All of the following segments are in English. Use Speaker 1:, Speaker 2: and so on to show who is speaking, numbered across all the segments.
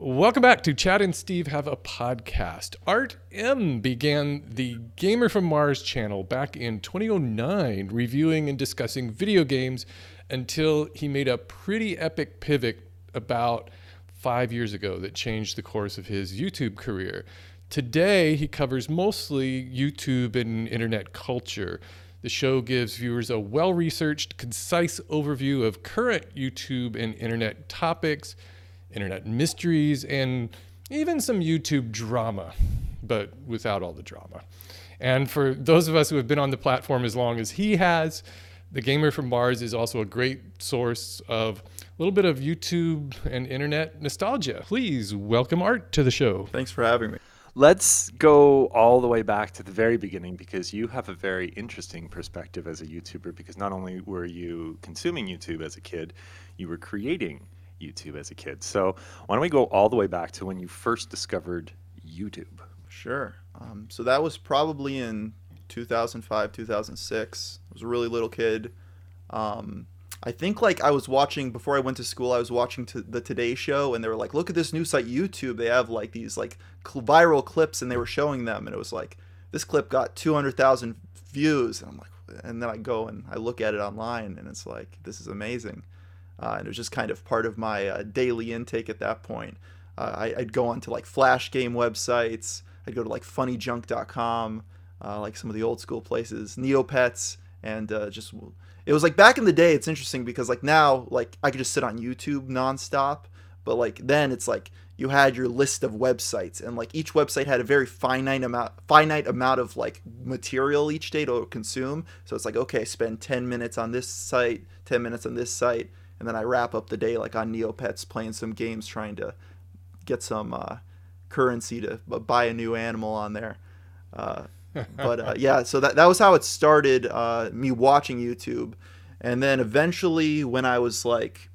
Speaker 1: Welcome back to Chad and Steve Have a Podcast. Art M began the Gamer from Mars channel back in 2009, reviewing and discussing video games until he made a pretty epic pivot about five years ago that changed the course of his YouTube career. Today, he covers mostly YouTube and internet culture. The show gives viewers a well researched, concise overview of current YouTube and internet topics internet mysteries, and even some YouTube drama, but without all the drama. And for those of us who have been on the platform as long as he has, The Gamer from Mars is also a great source of a little bit of YouTube and internet nostalgia. Please welcome Art to the show.
Speaker 2: Thanks for having me.
Speaker 3: Let's go all the way back to the very beginning because you have a very interesting perspective as a YouTuber. Because not only were you consuming YouTube as a kid, you were creating YouTube as a kid. So why don't we go all the way back to when you first discovered YouTube?
Speaker 2: Sure. Um, so that was probably in 2005, 2006. I was a really little kid. Um, I think like I was watching before I went to school. I was watching to the Today Show, and they were like, "Look at this new site, YouTube. They have like these like cl- viral clips, and they were showing them, and it was like this clip got 200,000 views." And I'm like, and then I go and I look at it online, and it's like, this is amazing. Uh, and it was just kind of part of my uh, daily intake at that point. Uh, I, would go onto like flash game websites. I'd go to like funnyjunk.com, uh, like some of the old school places, Neopets, and uh, just it was like back in the day. It's interesting because like now, like I could just sit on YouTube nonstop, but like then it's like you had your list of websites and like each website had a very finite amount finite amount of like material each day to consume so it's like okay spend 10 minutes on this site 10 minutes on this site and then I wrap up the day like on Neopets playing some games trying to get some uh, currency to buy a new animal on there. Uh, but uh, yeah, so that that was how it started. Uh, me watching YouTube, and then eventually when I was like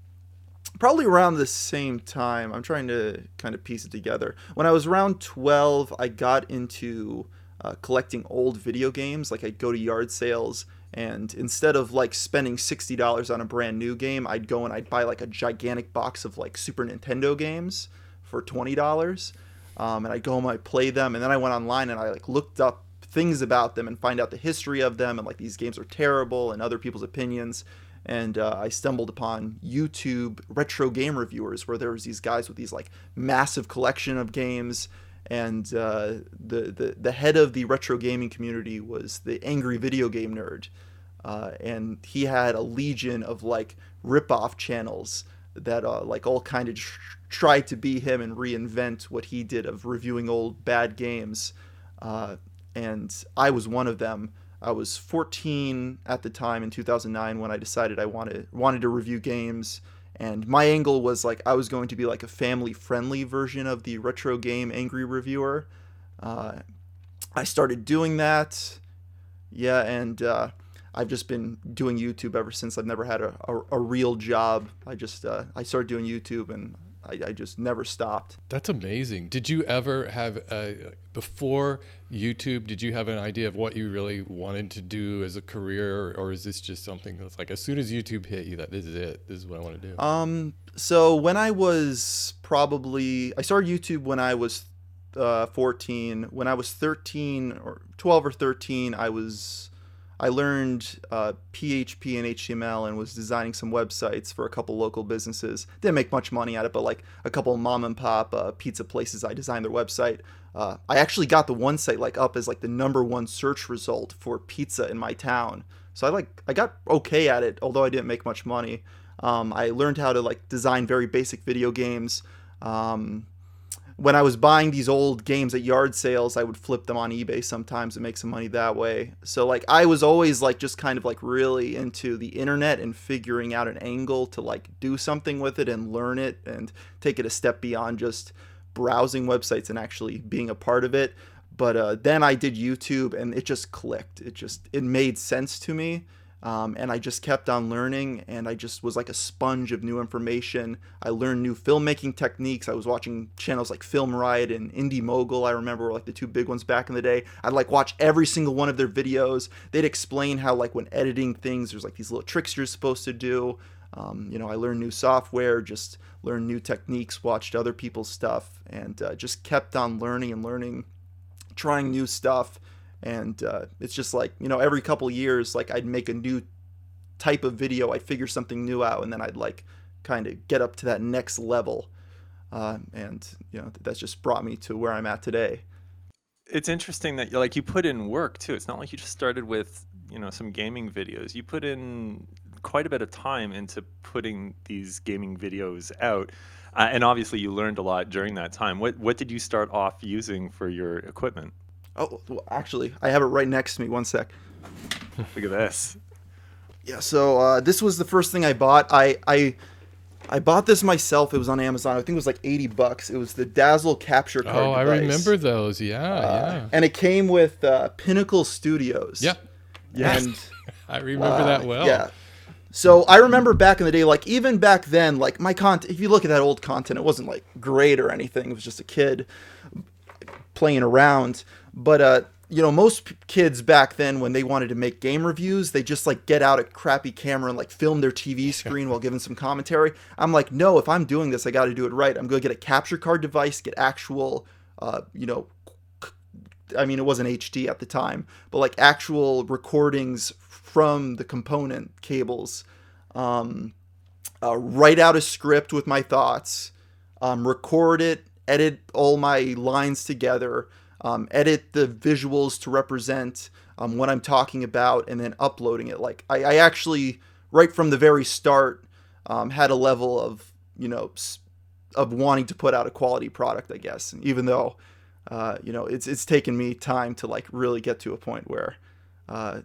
Speaker 2: probably around the same time i'm trying to kind of piece it together when i was around 12 i got into uh, collecting old video games like i'd go to yard sales and instead of like spending $60 on a brand new game i'd go and i'd buy like a gigantic box of like super nintendo games for $20 um, and i'd go and i'd play them. And then i went online and i like looked up things about them and find out the history of them and like these games are terrible and other people's opinions. And uh, I stumbled upon YouTube retro game reviewers where there was these guys with these like massive collection of games and uh, the, the the head of the retro gaming community was the angry video game nerd, uh, and he had a legion of like rip-off channels that uh, like all kind of tr- tried to be him and reinvent what he did of reviewing old bad games, uh, and I was one of them. I was 14 at the time in 2009 when I decided I wanted wanted to review games and my angle was like I was going to be like a family friendly version of the retro game angry reviewer. Uh, I started doing that, yeah, and uh, I've just been doing YouTube ever since. I've never had a, a, a real job. I just uh, I started doing YouTube and I, I, just never stopped.
Speaker 1: That's amazing. Did you ever have a, before YouTube? Did you have an idea of what you really wanted to do as a career, or, or, is this just something that's like as soon as YouTube hit you, that this is it, this is what I want to do?
Speaker 2: Um. So when I was probably I started YouTube when I was uh, 14. When I was 13 or 12 or 13, I was I learned uh, PHP and HTML and was designing some websites for a couple local businesses. Didn't make much money at it, but like a couple mom and pop uh, pizza places, I designed their website. Uh, I actually got the one site like up as like the number one search result for pizza in my town. So I like I got okay at it, although I didn't make much money. Um, I learned how to like design very basic video games. Um, when I was buying these old games at yard sales, I would flip them on eBay sometimes and make some money that way. So like I was always like just kind of like really into the internet and figuring out an angle to like do something with it and learn it and take it a step beyond just browsing websites and actually being a part of it. But uh, then I did YouTube and it just clicked. It just it made sense to me. Um, and I just kept on learning, and I just was like a sponge of new information. I learned new filmmaking techniques. I was watching channels like Film Riot and Indy Mogul. I remember were like the two big ones back in the day. I'd like watch every single one of their videos. They'd explain how like when editing things, there's like these little tricks you're supposed to do. Um, you know, I learned new software, just learned new techniques, watched other people's stuff, and uh, just kept on learning and learning, trying new stuff. And uh, it's just like you know, every couple years, like I'd make a new type of video, I'd figure something new out, and then I'd like kind of get up to that next level. Uh, and you know, that's just brought me to where I'm at today.
Speaker 3: It's interesting that like you put in work too. It's not like you just started with you know some gaming videos. You put in quite a bit of time into putting these gaming videos out. Uh, and obviously, you learned a lot during that time. What what did you start off using for your equipment?
Speaker 2: Oh, well, actually, I have it right next to me. One sec.
Speaker 3: Look at this.
Speaker 2: Yeah, so uh, this was the first thing I bought. I I I bought this myself. It was on Amazon. I think it was like eighty bucks. It was the Dazzle capture card.
Speaker 1: Oh, I remember those. Yeah,
Speaker 2: Uh,
Speaker 1: yeah.
Speaker 2: And it came with uh, Pinnacle Studios.
Speaker 1: Yeah.
Speaker 3: Yes.
Speaker 2: And
Speaker 1: I remember that well.
Speaker 2: Uh, Yeah. So I remember back in the day, like even back then, like my content. If you look at that old content, it wasn't like great or anything. It was just a kid playing around. But uh, you know, most p- kids back then, when they wanted to make game reviews, they just like get out a crappy camera and like film their TV screen while giving some commentary. I'm like, no, if I'm doing this, I got to do it right. I'm going to get a capture card device, get actual, uh, you know, I mean, it wasn't HD at the time, but like actual recordings from the component cables. Um, uh, write out a script with my thoughts, um, record it, edit all my lines together, um, edit the visuals to represent um, what I'm talking about, and then uploading it. Like I, I actually, right from the very start, um, had a level of you know of wanting to put out a quality product. I guess, even though uh, you know it's it's taken me time to like really get to a point where uh,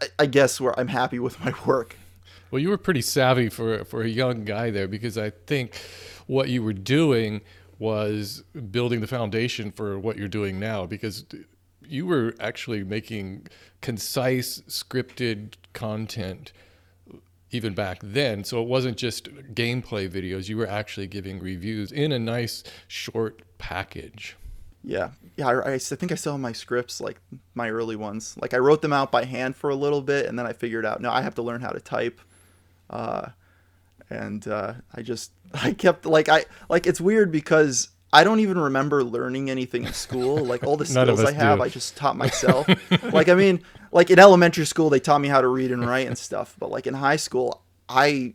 Speaker 2: I, I guess where I'm happy with my work.
Speaker 1: Well, you were pretty savvy for for a young guy there because I think what you were doing was building the foundation for what you're doing now because you were actually making concise scripted content even back then so it wasn't just gameplay videos you were actually giving reviews in a nice short package
Speaker 2: Yeah, yeah. I think I still have my scripts, like my early ones. Like I wrote them out by hand for a little bit, and then I figured out no, I have to learn how to type. Uh, and uh, I just I kept like I like it's weird because I don't even remember learning anything in school. Like all the skills I have,
Speaker 1: do.
Speaker 2: I just taught myself. like I mean, like in elementary school, they taught me how to read and write and stuff. But like in high school, I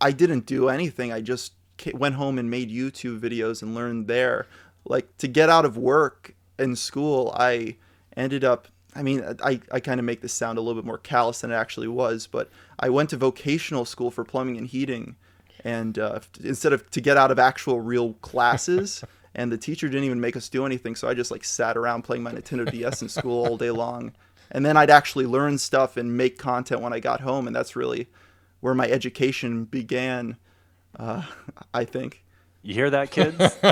Speaker 2: I didn't do anything. I just went home and made YouTube videos and learned there. Like to get out of work in school, I ended up. I mean, I, I kind of make this sound a little bit more callous than it actually was, but I went to vocational school for plumbing and heating, and uh, instead of to get out of actual real classes, and the teacher didn't even make us do anything, so I just like sat around playing my Nintendo DS in school all day long, and then I'd actually learn stuff and make content when I got home, and that's really where my education began. Uh, I think.
Speaker 3: You hear that, kids?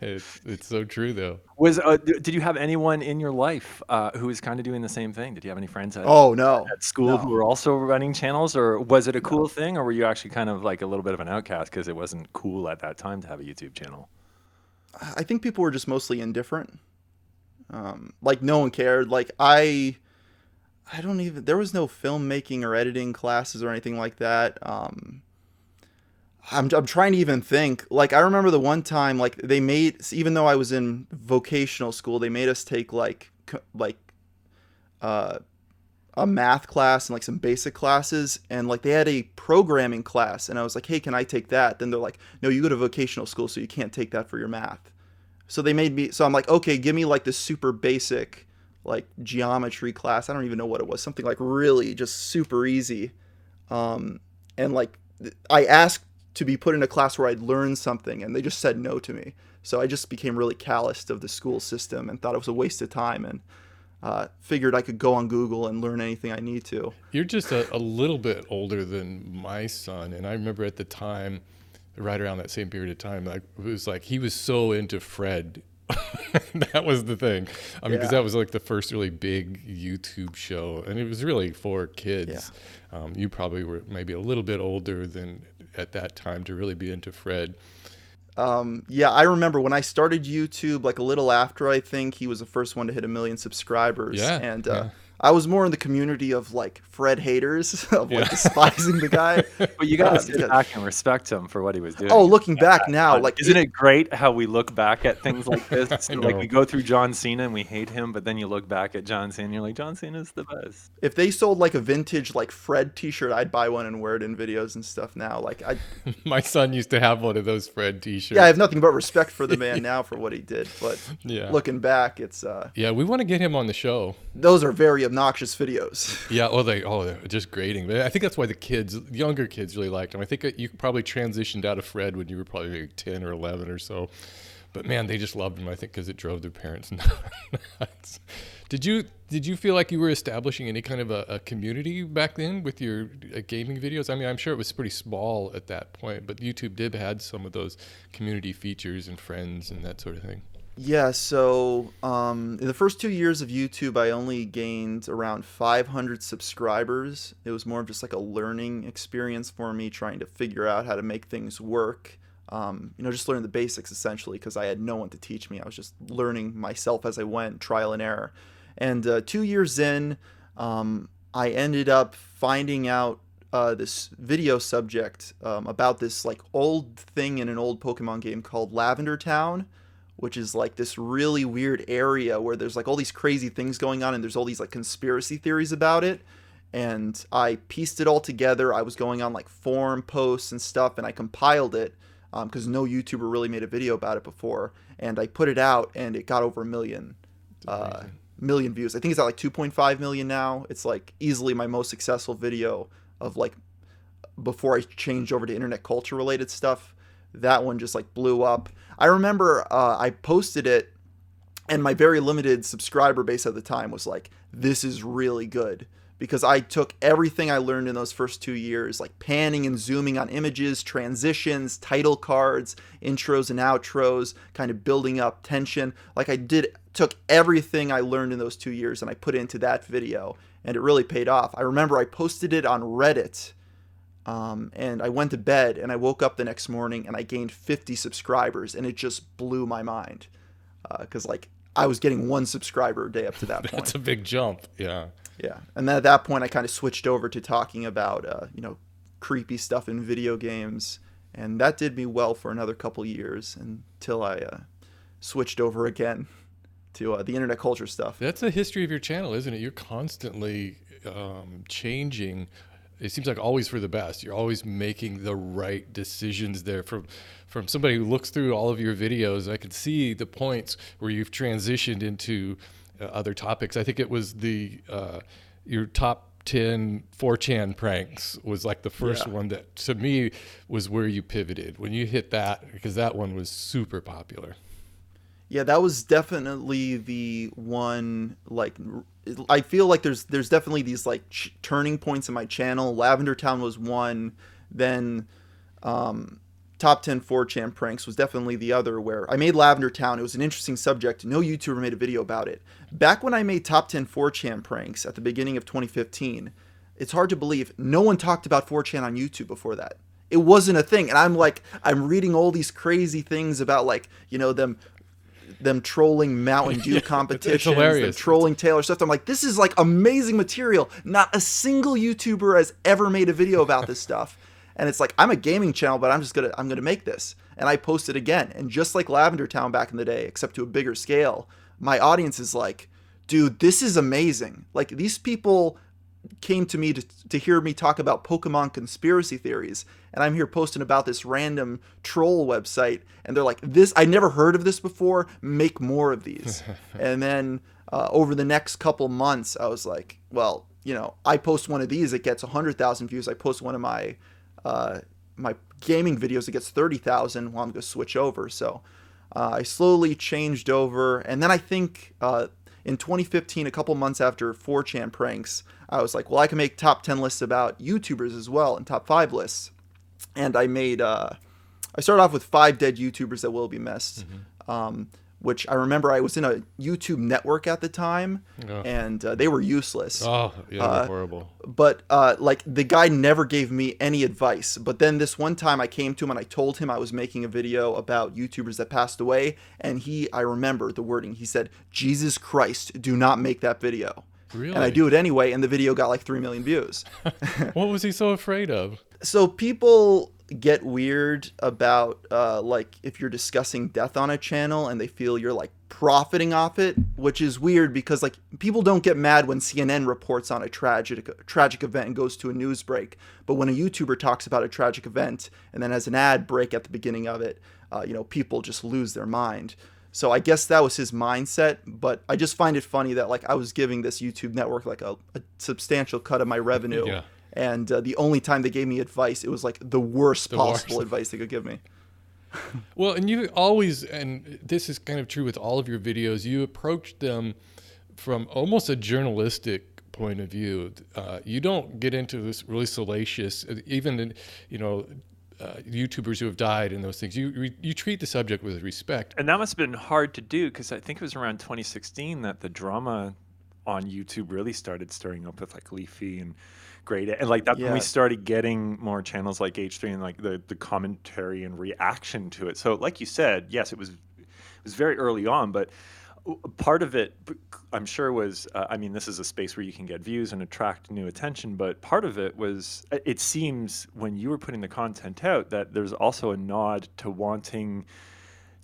Speaker 1: it's, it's so true though
Speaker 3: Was uh, did you have anyone in your life uh, who was kind of doing the same thing? Did you have any friends at,
Speaker 2: Oh no,
Speaker 3: at school
Speaker 2: no.
Speaker 3: who were also running channels, or was it a cool thing, or were you actually kind of like a little bit of an outcast because it wasn't cool at that time to have a YouTube channel?
Speaker 2: I think people were just mostly indifferent. Um, like no one cared. Like I, I don't even. There was no filmmaking or editing classes or anything like that. Um, I'm I'm trying to even think. Like I remember the one time, like they made even though I was in vocational school, they made us take like co- like uh a math class and like some basic classes and like they had a programming class and I was like, "Hey, can I take that?" Then they're like, "No, you go to vocational school so you can't take that for your math." So they made me so I'm like, "Okay, give me like this super basic like geometry class. I don't even know what it was. Something like really just super easy." Um and like I asked to be put in a class where I'd learn something and they just said no to me. So I just became really calloused of the school system and thought it was a waste of time and uh, figured I could go on Google and learn anything I need to.
Speaker 1: You're just a, a little bit older than my son, and I remember at the time, right around that same period of time, like it was like he was so into Fred. that was the thing. I mean, because
Speaker 2: Yeah.
Speaker 1: that was like the first really big YouTube show, and it was really for kids. Um, you probably were maybe a little bit older than at that time to really be into Fred.
Speaker 2: Um, yeah, I remember when I started YouTube, like a little after I think he was the first one to hit a million subscribers,
Speaker 1: Yeah,
Speaker 2: and uh,
Speaker 1: yeah.
Speaker 2: I was more in the community of like Fred haters of like
Speaker 1: Yeah.
Speaker 2: despising the guy.
Speaker 3: But you gotta
Speaker 2: Uh,
Speaker 3: sit
Speaker 2: because-
Speaker 3: back and respect him for what he was doing.
Speaker 2: Oh, looking back now,
Speaker 3: But
Speaker 2: like
Speaker 3: isn't it great how we look back at things like this?
Speaker 1: I
Speaker 3: like we go through John Cena and we hate him, but then you look back at John Cena and you're like, John Cena's the best.
Speaker 2: if they sold like a vintage like Fred T-shirt, I'd buy one and wear it in videos and stuff. Now, like I,
Speaker 1: My son used to have one of those Fred T-shirts.
Speaker 2: yeah, I have nothing but respect for the man now for what he did. But
Speaker 1: Yeah.
Speaker 2: looking back, it's uh,
Speaker 1: Yeah, we want to get him on the show.
Speaker 2: those are very obnoxious videos.
Speaker 1: Yeah, oh, they oh, they're just grating. But I think that's why the kids, younger kids, really liked him. I think you probably transitioned out of Fred when you were probably like ten or eleven or so. But man, they just loved him. I think because it drove their parents nuts. Did you did you feel like you were establishing any kind of a, a community back then with your uh, gaming videos? I mean, I'm sure it was pretty small at that point, but YouTube did had some of those community features and friends and that sort of thing.
Speaker 2: Yeah, so um, in the first two years of YouTube, I only gained around 500 subscribers. It was more of just like a learning experience for me, trying to figure out how to make things work. Um, you know, just learn the basics essentially, because I had no one to teach me. I was just learning myself as I went, trial and error. And uh, two years in, um, I ended up finding out uh, this video subject um, about this like old thing in an old Pokemon game called Lavender Town which is like this really weird area where there's like all these crazy things going on and there's all these like conspiracy theories about it. And i pieced it all together. I was going on like forum posts and stuff and i compiled it because no youtuber really made a video about it before. And i put it out and it got over a million uh, million views. I think it's at like 2.5 million now. It's like easily my most successful video of like before i changed over to internet culture related stuff. That one just like blew up i remember uh, i posted it and my very limited subscriber base at the time was like this is really good because i took everything i learned in those first two years like panning and zooming on images transitions title cards intros and outros kind of building up tension. Like i did took everything i learned in those two years and i put it into that video and it really paid off. I remember i posted it on reddit um, and I went to bed and I woke up the next morning and I gained 50 subscribers and it just blew my mind because like I was getting one subscriber a day up to that point.
Speaker 1: That's a big jump. Yeah.
Speaker 2: yeah, and then at that point I kind of switched over to talking about uh, you know creepy stuff in video games, and that did me well for another couple years until I uh, switched over again to uh, the internet culture stuff.
Speaker 1: That's the history of your channel, isn't it? You're constantly um, changing. It seems like always for the best. You're always making the right decisions there. From from somebody who looks through all of your videos, I can see the points where you've transitioned into uh, other topics. I think it was the uh, your top 10 4chan pranks was like the first
Speaker 2: Yeah.
Speaker 1: one that to me was where you pivoted when you hit that because that one was super popular.
Speaker 2: Yeah, that was definitely the one. Like, I feel like there's there's definitely these like ch- turning points in my channel. Lavender Town was one. Then, um, top 10 4chan pranks was definitely the other. Where I made Lavender Town. It was an interesting subject. No YouTuber made a video about it. Back when I made top 10 4chan pranks at the beginning of 2015, it's hard to believe no one talked about 4chan on YouTube before that it wasn't a thing and i'm like i'm reading all these crazy things about like you know them them trolling Mountain Dew
Speaker 1: Yeah,
Speaker 2: competitions, them trolling Taylor Swift. I'm like, this is like amazing material. Not a single YouTuber has ever made a video about this stuff. And it's like, I'm a gaming channel, but I'm just gonna I'm gonna make this. And I post it again. And just like Lavender Town back in the day, except to a bigger scale, my audience is like, dude, this is amazing. Like these people came to me to, to hear me talk about Pokemon conspiracy theories, and I'm here posting about this random troll website, and they're like, "This I never heard of this before. Make more of these." and then uh, over the next couple months, I was like, "Well, you know, I post one of these, it gets hundred thousand views. I post one of my uh, my gaming videos, it gets thirty thousand. Well, I'm gonna switch over." So uh, I slowly changed over, and then I think uh, in 2015, a couple months after 4chan pranks, I was like, well, I can make top 10 lists about YouTubers as well, and top five lists. And I made, uh, I started off with five dead YouTubers that will be missed, um, which I remember I was in a YouTube network at the time,
Speaker 1: Oh.
Speaker 2: and uh, they were useless
Speaker 1: Oh, yeah,
Speaker 2: Uh,
Speaker 1: horrible.
Speaker 2: but uh, like the guy never gave me any advice. But then this one time I came to him and I told him I was making a video about YouTubers that passed away, and he, I remember the wording. He said, "Jesus Christ, do not make that video."
Speaker 1: Really?
Speaker 2: And I do it anyway, and the video got like 3 million views.
Speaker 1: what was he so afraid of?
Speaker 2: so people get weird about uh, like if you're discussing death on a channel and they feel you're like profiting off it which is weird because like people don't get mad when cnn reports on a tragic tragic event and goes to a news break but when a youtuber talks about a tragic event and then has an ad break at the beginning of it uh, you know people just lose their mind so i guess that was his mindset but i just find it funny that like i was giving this youtube network like a, a substantial cut of my revenue
Speaker 1: Yeah.
Speaker 2: and uh, the only time they gave me advice, it was like the worst
Speaker 1: The
Speaker 2: possible
Speaker 1: worst.
Speaker 2: advice they could give me.
Speaker 1: Well, and you always, and this is kind of true with all of your videos, you approach them from almost a journalistic point of view. Uh, you don't get into this really salacious, even in, you know, uh, YouTubers who have died and those things. You you treat the subject with respect.
Speaker 3: And that must have been hard to do because I think it was around 2016 that the drama on YouTube really started stirring up with like Leafy and Great. And like that's when we started getting more channels like H3 and like the, the commentary and reaction to it. So, like you said, yes, it was it was very early on, but w- part of it, I'm sure, was uh, I mean, this is a space where you can get views and attract new attention, but part of it was it- it seems when you were putting the content out that there's also a nod to wanting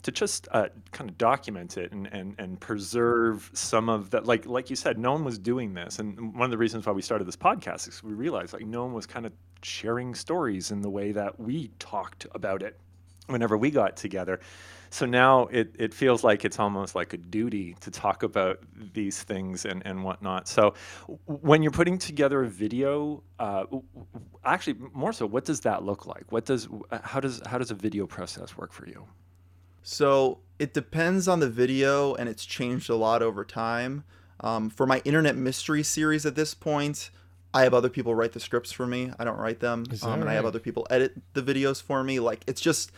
Speaker 3: to just uh, kind of document it and, and, and preserve some of that. Like like you said, no one was doing this, and one of the reasons why we started this podcast is we realized like no one was kind of sharing stories in the way that we talked about it whenever we got together. So now it, it feels like it's almost like a duty to talk about these things and, and whatnot. So when you're putting together a video, uh, w- w- actually more so, what does that look like? What does how does how does a video process work for you?
Speaker 2: So it depends on the video, and it's changed a lot over time. Um, for my internet mystery series at this point, I have other people write the scripts for me. I don't write them, um, and I have other people edit the videos for me. Like it's just,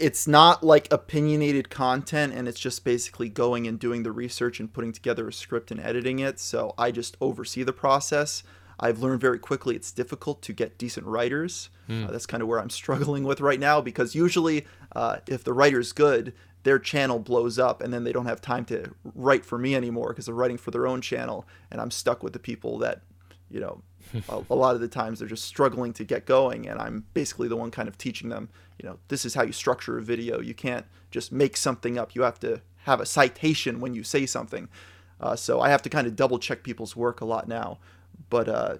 Speaker 2: it's not like opinionated content, and it's just basically going and doing the research and putting together a script and editing it. So I just oversee the process. I've learned very quickly it's difficult to get decent writers.
Speaker 1: Hmm.
Speaker 2: Uh, that's kind of where I'm struggling with right now because usually, uh, if the writer's good, their channel blows up and then they don't have time to write for me anymore because they're writing for their own channel. And I'm stuck with the people that, you know, a, a lot of the times they're just struggling to get going. And I'm basically the one kind of teaching them, you know, this is how you structure a video. You can't just make something up, you have to have a citation when you say something. Uh, so I have to kind of double check people's work a lot now. But uh,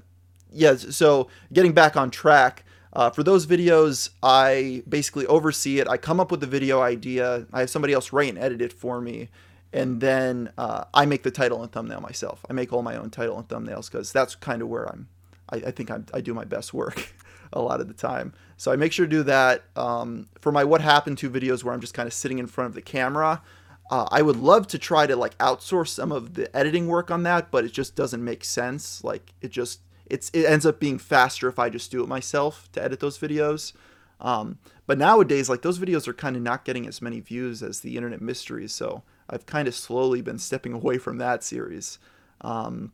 Speaker 2: yeah, so getting back on track, uh, for those videos, I basically oversee it. I come up with the video idea. I have somebody else write and edit it for me. And then uh, I make the title and thumbnail myself. I make all my own title and thumbnails because that's kind of where I'm, I, I think I'm, I do my best work a lot of the time. So I make sure to do that. Um, for my What Happened to videos where I'm just kind of sitting in front of the camera, uh, I would love to try to like outsource some of the editing work on that, but it just doesn't make sense. Like it just it's it ends up being faster if I just do it myself to edit those videos. Um, but nowadays, like those videos are kind of not getting as many views as the Internet Mysteries, so I've kind of slowly been stepping away from that series. Um,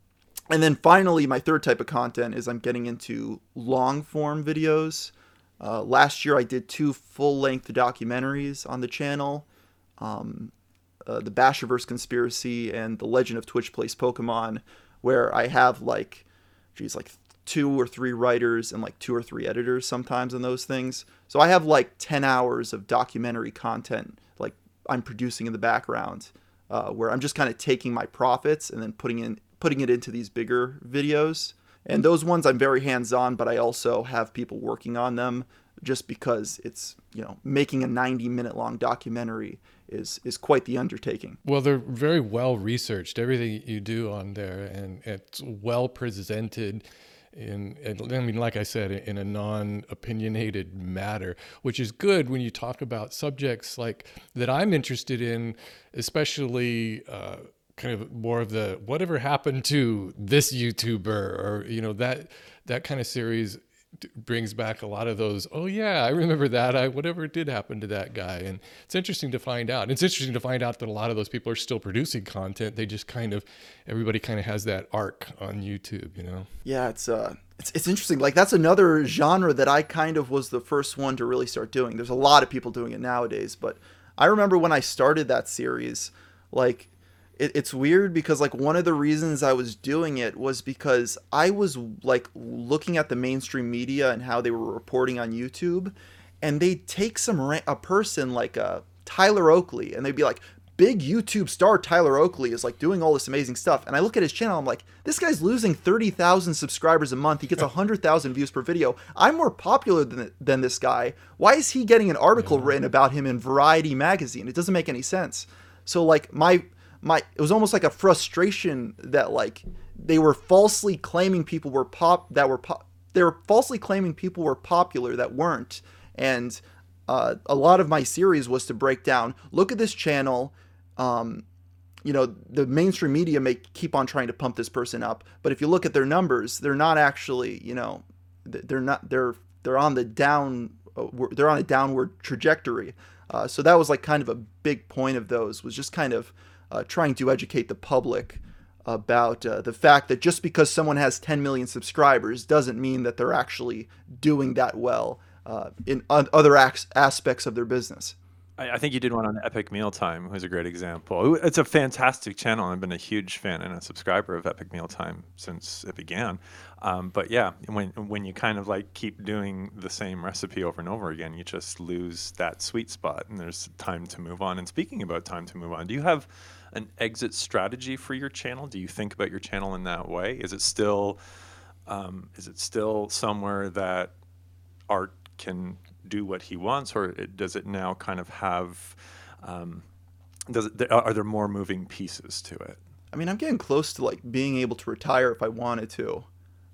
Speaker 2: and then finally, my third type of content is I'm getting into long form videos. Uh, last year, I did two full length documentaries on the channel um, uh, the Basherverse conspiracy and the Legend of Twitch Plays Pokemon, where I have like, geez, like two or three writers and like two or three editors sometimes on those things. So I have like 10 hours of documentary content, like I'm producing in the background, uh, where I'm just kind of taking my profits and then putting in putting it into these bigger videos. And those ones I'm very hands on, but I also have people working on them just because it's you know making a 90 minute long documentary is is quite the undertaking.
Speaker 1: Well, they're very well researched. Everything you do on there, and it's well presented. In, I mean, like I said, in a non-opinionated matter, which is good when you talk about subjects like that I'm interested in, especially uh, kind of more of the whatever happened to this YouTuber, or you know that that kind of series brings back a lot of those oh yeah i remember that. I whatever did happen to that guy. And it's interesting to find out. It's interesting to find out that a lot of those people are still producing content. They just kind of everybody kind of has that arc on youtube you know?
Speaker 2: Yeah, it's uh it's, it's interesting. Like that's another genre that I kind of was the first one to really start doing. There's a lot of people doing it nowadays, but I remember when I started that series, like it, it's weird because like one of the reasons I was doing it was because I was like looking at the mainstream media and how they were reporting on YouTube, and they'd take some ra- a person like uh, Tyler Oakley, and they'd be like, big YouTube star Tyler Oakley is like doing all this amazing stuff. And I look at his channel, I'm like, this guy's losing 30,000 subscribers a month. He gets 100,000 views per video. I'm more popular than, than this guy. Why is he getting an article yeah. written about him in Variety magazine? It doesn't make any sense. So like my my it was almost like a frustration that like they were falsely claiming people were pop that were pop they were falsely claiming people were popular that weren't. And uh, a lot of my series was to break down look at this channel um, you know the mainstream media may keep on trying to pump this person up but if you look at their numbers they're not actually you know they're not they're they're on the down uh, they're on a downward trajectory. Uh, so that was like kind of a big point of those was just kind of trying to educate the public about uh, the fact that just because someone has 10 million subscribers doesn't mean that they're actually doing that well uh, in other aspects of their business.
Speaker 3: I, think you did one on Epic Mealtime, who's a great example. It's a fantastic channel. I've been a huge fan and a subscriber of Epic Mealtime since it began. Um, but yeah, when when you kind of like keep doing the same recipe over and over again, you just lose that sweet spot, and there's time to move on. And speaking about time to move on, do you have an exit strategy for your channel? Do you think about your channel in that way? Is it still um, is it still somewhere that art can do what he wants, or it, does it now kind of have? Um, does it, are there more moving pieces to it?
Speaker 2: I mean, I'm getting close to like being able to retire if I wanted to.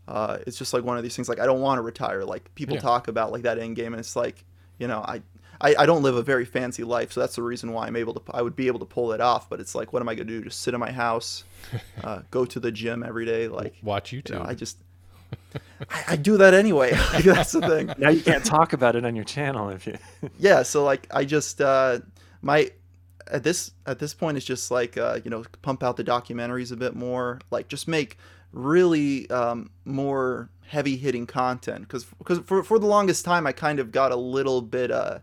Speaker 2: Uh, it's just like one of these things. Like I don't want to retire. Like people yeah. talk about like that end game, and it's like you know I, I I don't live a very fancy life, so that's the reason why I'm able to. I would be able to pull it off, but it's like, what am I gonna do? Just sit in my house, uh, go to the gym every day, like
Speaker 1: watch YouTube. You know,
Speaker 2: I just I, I, do that anyway. like, that's the thing.
Speaker 3: Now you can't talk about it on your channel if you.
Speaker 2: yeah, so like I just uh, my at this at this point it's just like uh, you know pump out the documentaries a bit more, like just make really um, more heavy hitting content because because for for the longest time I kind of got a little bit uh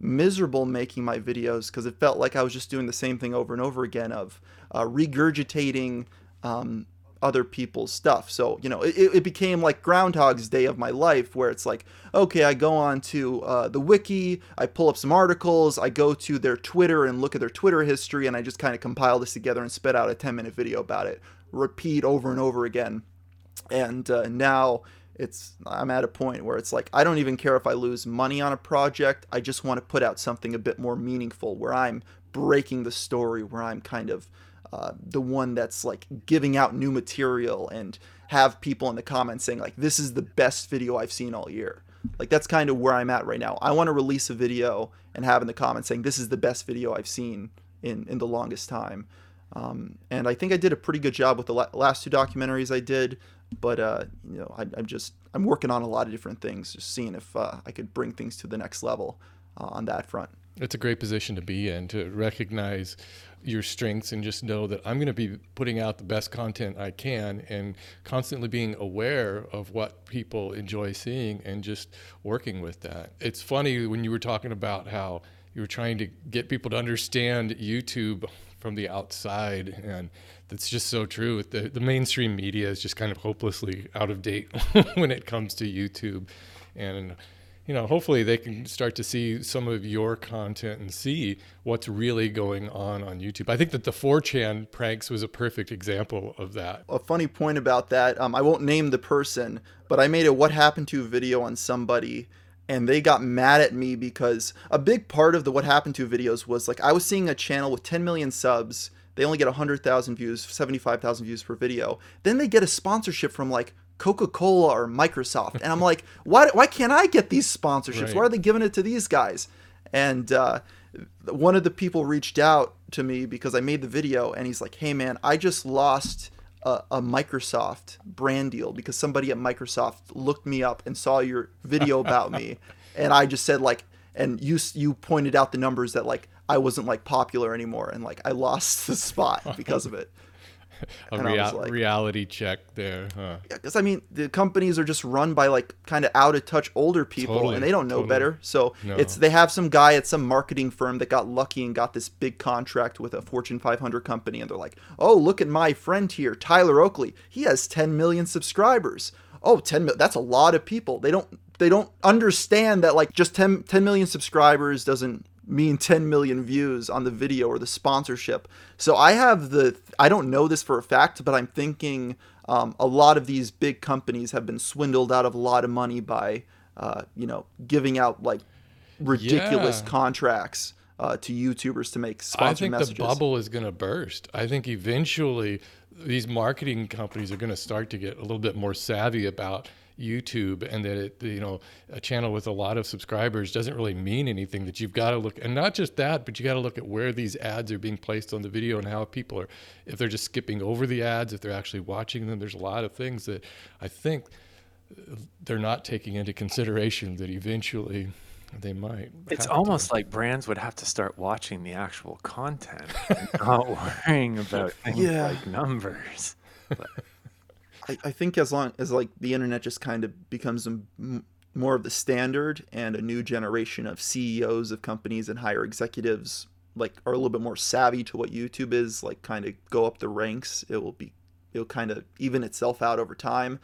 Speaker 2: miserable making my videos because it felt like I was just doing the same thing over and over again of uh, regurgitating um, other people's stuff. So, you know, it, it became like Groundhog's Day of my life where it's like, okay, I go on to uh, the wiki, I pull up some articles, I go to their Twitter and look at their Twitter history, and I just kind of compile this together and spit out a 10 minute video about it. Repeat over and over again. And uh, now it's I'm at a point where it's like I don't even care if I lose money on a project. I just want to put out something a bit more meaningful where I'm breaking the story, where I'm kind of uh, the one that's like giving out new material and have people in the comments saying like this is the best video I've seen all year. Like that's kind of where I'm at right now. I want to release a video and have in the comments saying this is the best video I've seen in in the longest time. Um, and I think I did a pretty good job with the la- last two documentaries I did. But uh, you know, I, am just I'm working on a lot of different things, just seeing if uh, I could bring things to the next level uh, on that front.
Speaker 1: It's a great position to be in to recognize your strengths and just know that I'm going to be putting out the best content I can and constantly being aware of what people enjoy seeing and just working with that. It's funny when you were talking about how you were trying to get people to understand YouTube from the outside and that's just so true the, the mainstream media is just kind of hopelessly out of date when it comes to youtube and you know, hopefully they can start to see some of your content and see what's really going on on YouTube. I think that the 4chan pranks was a perfect example of that.
Speaker 2: A funny point about that, um, I won't name the person, but I made a what happened to video on somebody and they got mad at me because a big part of the what happened to videos was like I was seeing a channel with 10 million subs they only get 100,000 views, 75,000 views per video. Then they get a sponsorship from like Coca-Cola or Microsoft. And I'm like, why, why can't I get these sponsorships? Right. Why are they giving it to these guys? And uh, one of the people reached out to me because I made the video and he's like, hey man, I just lost a, a Microsoft brand deal because somebody at Microsoft looked me up and saw your video about me. and I just said like, and you, you pointed out the numbers that like I wasn't like popular anymore and like I lost the spot because of it.
Speaker 1: a rea-
Speaker 2: like-
Speaker 1: reality check there, huh?
Speaker 2: because I mean the companies are just run by like kind of out of touch older people,
Speaker 1: Totally,
Speaker 2: and they don't know
Speaker 1: totally.
Speaker 2: better. So
Speaker 1: No.
Speaker 2: it's they have some guy at some marketing firm that got lucky and got this big contract with a Fortune 500 company, and they're like, "Oh, look at my friend here, Tyler Oakley. He has 10 million subscribers. Oh, 10 mil- that's a lot of people. They don't they don't understand that like just 10, 10 million subscribers doesn't mean 10 million views on the video or the sponsorship. So I have the I don't know this for a fact, but I'm thinking um, a lot of these big companies have been swindled out of a lot of money by uh, you know giving out like ridiculous
Speaker 1: Yeah.
Speaker 2: contracts uh, to YouTubers to make sponsored
Speaker 1: I think
Speaker 2: messages.
Speaker 1: the bubble is going to burst. I think eventually these marketing companies are going to start to get a little bit more savvy about YouTube and that it, you know a channel with a lot of subscribers doesn't really mean anything that you've got to look and not just that but you got to look at where these ads are being placed on the video and how people are if they're just skipping over the ads if they're actually watching them there's a lot of things that I think they're not taking into consideration that eventually they might
Speaker 3: It's
Speaker 1: have to.
Speaker 3: almost like brands would have to start watching the actual content, and not worrying about things
Speaker 2: Yeah.
Speaker 3: like numbers.
Speaker 2: I, I think as long as like the internet just kind of becomes more of the standard and a new generation of CEOs of companies and higher executives like are a little bit more savvy to what YouTube is, like kind of go up the ranks, it will be it'll kind of even itself out over time.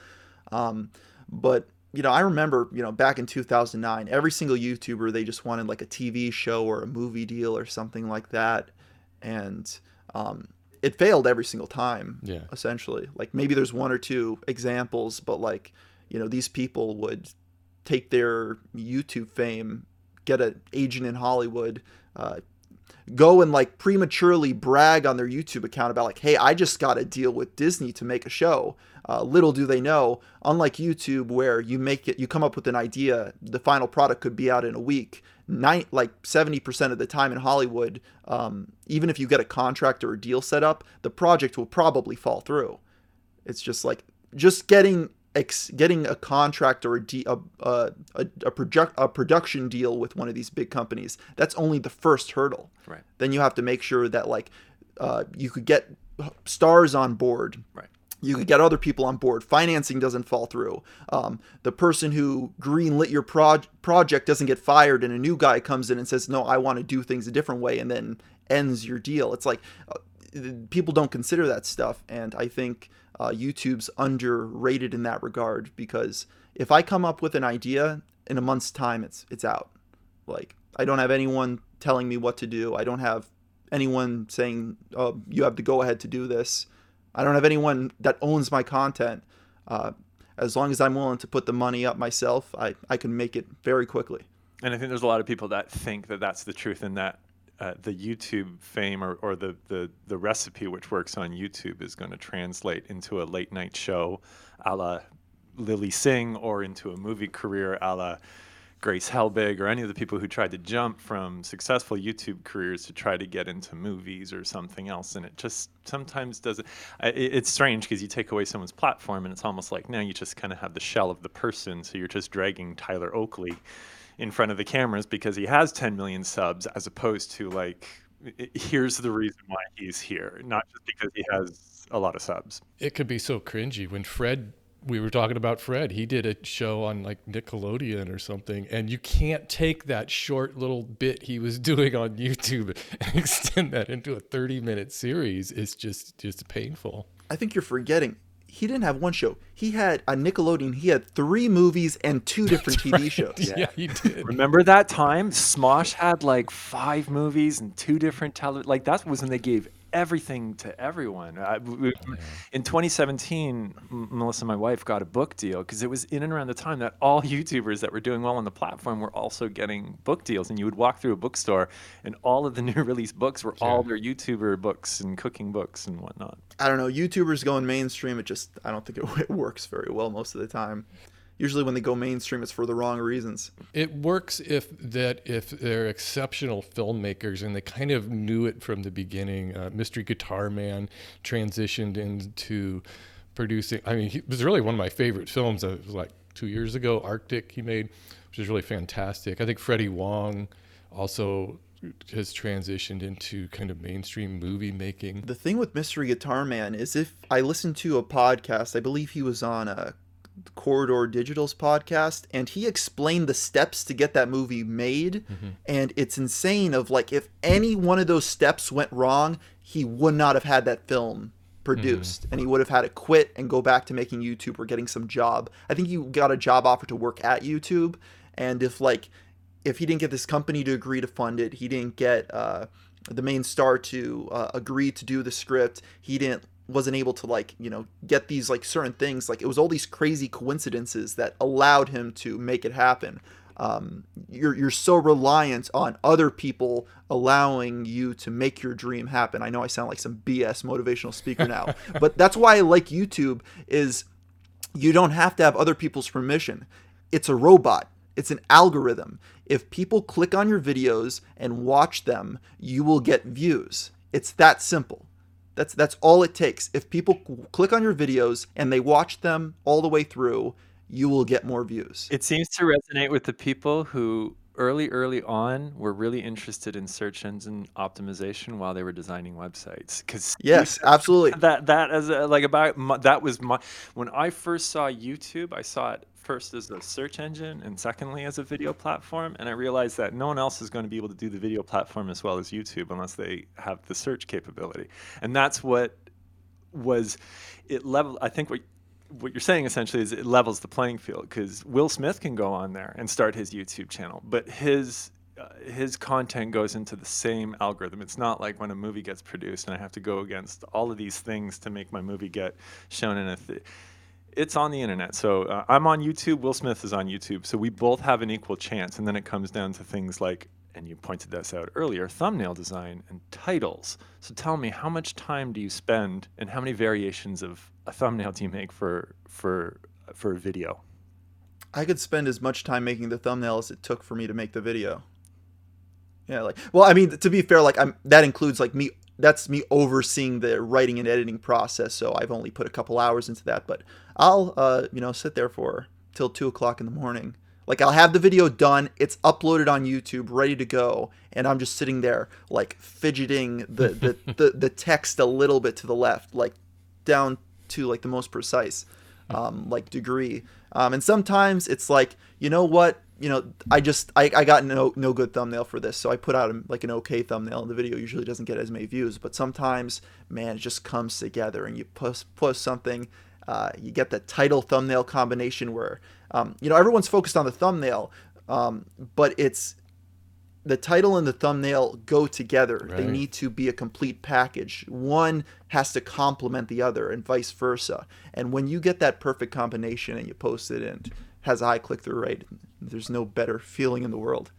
Speaker 2: Um, but you know, I remember, you know, back in 2009, every single YouTuber they just wanted like a TV show or a movie deal or something like that, and um, it failed every single time
Speaker 1: yeah
Speaker 2: essentially. Like maybe there's one or two examples, but like, you know, these people would take their YouTube fame, get an agent in Hollywood, uh, go and like prematurely brag on their YouTube account about like, hey, I just got a deal with Disney to make a show. Uh, little do they know, unlike YouTube, where you make it, you come up with an idea, the final product could be out in a week. Nine, like 70% of the time in Hollywood, um, even if you get a contract or a deal set up, the project will probably fall through. It's just like just getting ex- getting a contract or a, de- a, a, a, a, project- a production deal with one of these big companies. That's only the first hurdle.
Speaker 3: Right.
Speaker 2: Then you have to make sure that like uh, you could get stars on board.
Speaker 3: Right.
Speaker 2: You could get other people on board. Financing doesn't fall through. Um, the person who greenlit your proj- project doesn't get fired, and a new guy comes in and says, "No, I want to do things a different way," and then ends your deal. It's like uh, people don't consider that stuff, and I think uh, YouTube's underrated in that regard because if I come up with an idea in a month's time, it's it's out. Like I don't have anyone telling me what to do. I don't have anyone saying, "Oh, you have to go ahead to do this." I don't have anyone that owns my content. Uh, as long as I'm willing to put the money up myself, I, I can make it very quickly.
Speaker 3: And I think there's a lot of people that think that that's the truth and that uh, the YouTube fame or, or the, the, the recipe which works on YouTube is going to translate into a late night show a la Lilly Singh or into a movie career a la Grace Helbig or any of the people who tried to jump from successful YouTube careers to try to get into movies or something else. And it just sometimes doesn't. It- It's strange because you take away someone's platform and it's almost like now you just kind of have the shell of the person. So you're just dragging Tyler Oakley in front of the cameras because he has 10 million subs as opposed to like, i- i- here's the reason why he's here, not just because he has a lot of subs.
Speaker 1: it could be so cringy when Fred we were talking about Fred he did a show on like Nickelodeon or something and you can't take that short little bit he was doing on YouTube and extend that into a 30 minute series it's just just painful
Speaker 2: I think you're forgetting. He didn't have one show. He had a Nickelodeon. He had three movies and two different TV shows.
Speaker 1: yeah, he did
Speaker 3: Remember that time Smosh had like five movies and two different tele like that was when they gave everything to everyone. I, we- in 2017, M- Melissa, my wife, got a book deal because it was in and around the time that all YouTubers that were doing well on the platform were also getting book deals. And you would walk through a bookstore, and all of the new release books were all their YouTuber books and cooking books and whatnot.
Speaker 2: I don't know. YouTubers going mainstream. It just I don't think it, it works very well most of the time. Usually when they go mainstream, it's for the wrong reasons.
Speaker 1: it works if that if they're exceptional filmmakers and they kind of knew it from the beginning uh, Mystery Guitar Man transitioned into producing I mean it was really one of my favorite films uh, it was like 2 years ago Arctic he made which is really fantastic I think Freddie Wong also has transitioned into kind of mainstream movie making.
Speaker 2: The thing with Mystery Guitar Man is if I listened to a podcast, I believe he was on a Corridor Digital's podcast, and he explained the steps to get that movie made.
Speaker 1: Mm-hmm.
Speaker 2: And it's insane of like if any one of those steps went wrong, he would not have had that film produced and he would have had to quit and go back to making YouTube or getting some job. I think he got a job offer to work at YouTube and if like if he didn't get this company to agree to fund it, he didn't get uh, the main star to uh, agree to do the script. He didn't wasn't able to like you know get these like certain things. Like it was all these crazy coincidences that allowed him to make it happen. Um, you're you're so reliant on other people allowing you to make your dream happen. I know I sound like some BS motivational speaker now, but that's why I like YouTube. Is you don't have to have other people's permission. It's a robot. It's an algorithm. If people click on your videos and watch them, you will get views. It's that simple. That's that's all it takes. If people click on your videos and they watch them all the way through, you will get more views.
Speaker 3: It seems to resonate with the people who early early on were really interested in search engine optimization while they were designing websites cuz
Speaker 2: Yes, absolutely.
Speaker 3: that that as a, like about my, that was my when I first saw YouTube, I saw it first as a search engine and secondly as a video platform and I realized that no one else is going to be able to do the video platform as well as YouTube unless they have the search capability. And that's what was it level I think what what you're saying essentially is it levels the playing field because Will Smith can go on there and start his YouTube channel, but his uh, his content goes into the same algorithm. It's not like when a movie gets produced and I have to go against all of these things to make my movie get shown in a. Th- it's on the internet. So uh, I'm on YouTube. Will Smith is on YouTube. So we both have an equal chance. And then it comes down to things like, and you pointed this out earlier, thumbnail design and titles. So tell me, how much time do you spend, and how many variations of a thumbnail do you make for for for a video?
Speaker 2: I could spend as much time making the thumbnail as it took for me to make the video. Yeah, like well, I mean, to be fair, like I'm that includes like me that's me overseeing the writing and editing process. So I've only put a couple hours into that, but I'll uh, you know sit there for till two o'clock in the morning. Like I'll have the video done, it's uploaded on YouTube, ready to go, and I'm just sitting there like fidgeting the the, the, the text a little bit to the left, like down to like the most precise um, like degree. Um, and sometimes it's like, you know what, you know, I just I, I got no no good thumbnail for this, so I put out a, like an okay thumbnail, and the video usually doesn't get as many views. But sometimes, man, it just comes together, and you post post something, uh, you get the title thumbnail combination where, um, you know, everyone's focused on the thumbnail, um, but it's the title and the thumbnail go together. They need to be a complete package. One has to complement the other, and vice versa. And when you get that perfect combination and you post it and has a high click through rate, there's no better feeling in the world.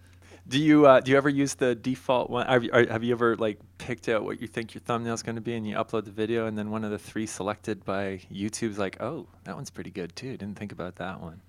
Speaker 3: Do you uh, do you ever use the default one? Have you, have you ever like picked out what you think your thumbnail is going to be, and you upload the video, and then one of the three selected by YouTube's like, oh, that one's pretty good too. Didn't think about that one.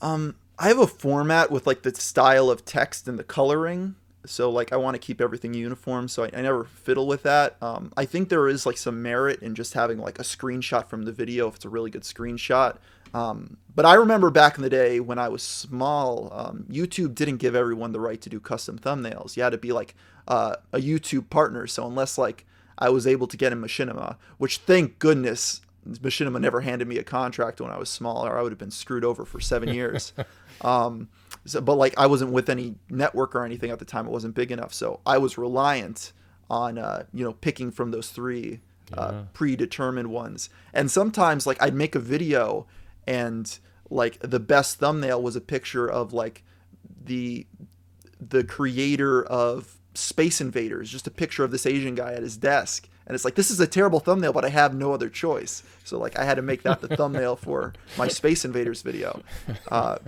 Speaker 2: Um, I have a format with like the style of text and the coloring. So like I want to keep everything uniform, so I, I never fiddle with that. Um, I think there is like some merit in just having like a screenshot from the video if it's a really good screenshot. Um, but I remember back in the day when I was small, um, YouTube didn't give everyone the right to do custom thumbnails. You had to be like uh, a YouTube partner. So unless like I was able to get in Machinima, which thank goodness Machinima never handed me a contract when I was small, or I would have been screwed over for seven years. um, so, but like I wasn't with any network or anything at the time; it wasn't big enough. So I was reliant on uh, you know picking from those three uh,
Speaker 1: Yeah.
Speaker 2: predetermined ones. And sometimes like I'd make a video, and like the best thumbnail was a picture of like the the creator of Space Invaders, just a picture of this Asian guy at his desk. And it's like, this is a terrible thumbnail, but I have no other choice. So, like, I had to make that the thumbnail for my Space Invaders video. Uh,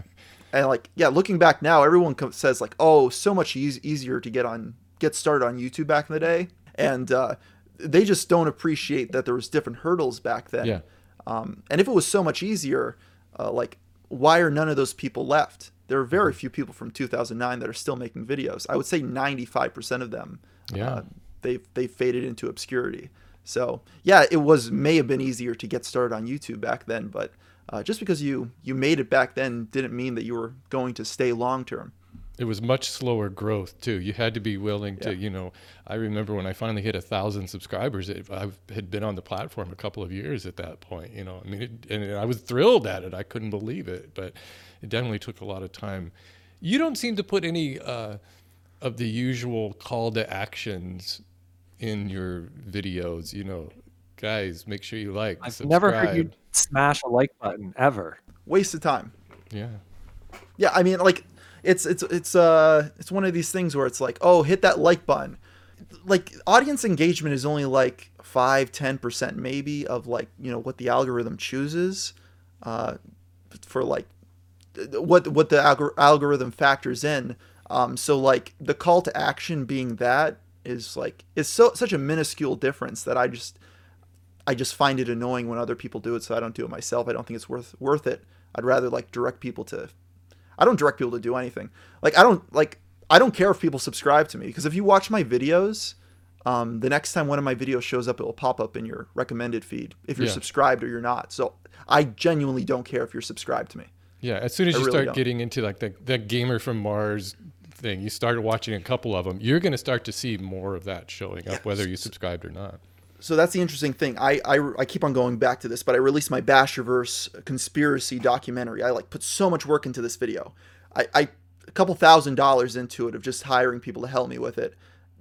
Speaker 2: and, like, yeah, looking back now, everyone co- says, like, oh, so much eas easier to get on, get started on YouTube back in the day. And uh, they just don't appreciate that there was different hurdles back then.
Speaker 1: Yeah.
Speaker 2: Um, and if it was so much easier, uh, like, why are none of those people left? There are very few people from 2009 that are still making videos. I would say 95% of them,
Speaker 1: Yeah.
Speaker 2: uh, they've they faded into obscurity. So yeah, it was may have been easier to get started on YouTube back then, but uh, just because you you made it back then didn't mean that you were going to stay long term.
Speaker 1: It was much slower growth too. You had to be willing to, you know. I remember when I finally hit a thousand subscribers, it, I had been on the platform a couple of years at that point. You know, I mean, it, and I was thrilled at it. I couldn't believe it, but it definitely took a lot of time. You don't seem to put any uh, of the usual call to actions in your videos. You know, guys, make sure you like.
Speaker 3: I've
Speaker 1: subscribe.
Speaker 3: never heard you smash a like button ever.
Speaker 2: Waste of time.
Speaker 1: Yeah.
Speaker 2: Yeah, I mean, like, it's it's it's uh it's one of these things where it's like, oh, hit that like button. Like, audience engagement is only like five, ten percent maybe of like you know what the algorithm chooses, uh, for like what what the algor- algorithm factors in. Um, so like the call to action being that is like is so such a minuscule difference that I just I just find it annoying when other people do it, so I don't do it myself. I don't think it's worth worth it. I'd rather like direct people to. I don't direct people to do anything. Like I don't like I don't care if people subscribe to me because if you watch my videos, um, the next time one of my videos shows up, it will pop up in your recommended feed if you're
Speaker 1: Yeah.
Speaker 2: subscribed or you're not. So I genuinely don't care if you're subscribed to me.
Speaker 1: Yeah, as soon as
Speaker 2: I
Speaker 1: you
Speaker 2: really
Speaker 1: start
Speaker 2: don't.
Speaker 1: getting into like the, the gamer from Mars thing, you started watching a couple of them, you're going to start to see more of that showing up, whether you subscribed or not.
Speaker 2: So that's the interesting thing. I, I, I keep on going back to this, but I released my Basherverse conspiracy documentary. I like put so much work into this video. I, I a couple thousand dollars into it of just hiring people to help me with it.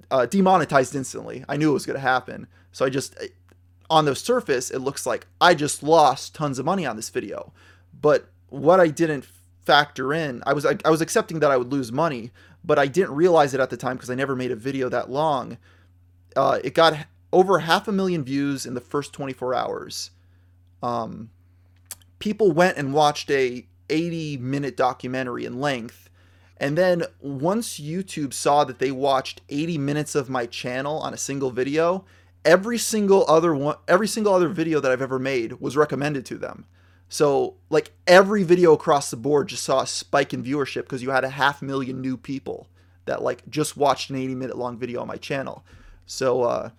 Speaker 2: Uh, demonetized instantly. I knew it was going to happen. So I just on the surface it looks like I just lost tons of money on this video. But what I didn't factor in, I was I, I was accepting that I would lose money, but I didn't realize it at the time because I never made a video that long. Uh, it got over half a million views in the first 24 hours. Um, people went and watched a 80 minute documentary in length. And then once YouTube saw that they watched 80 minutes of my channel on a single video, every single other one, every single other video that I've ever made was recommended to them. So like every video across the board just saw a spike in viewership because you had a half million new people that like just watched an 80 minute long video on my channel. So uh,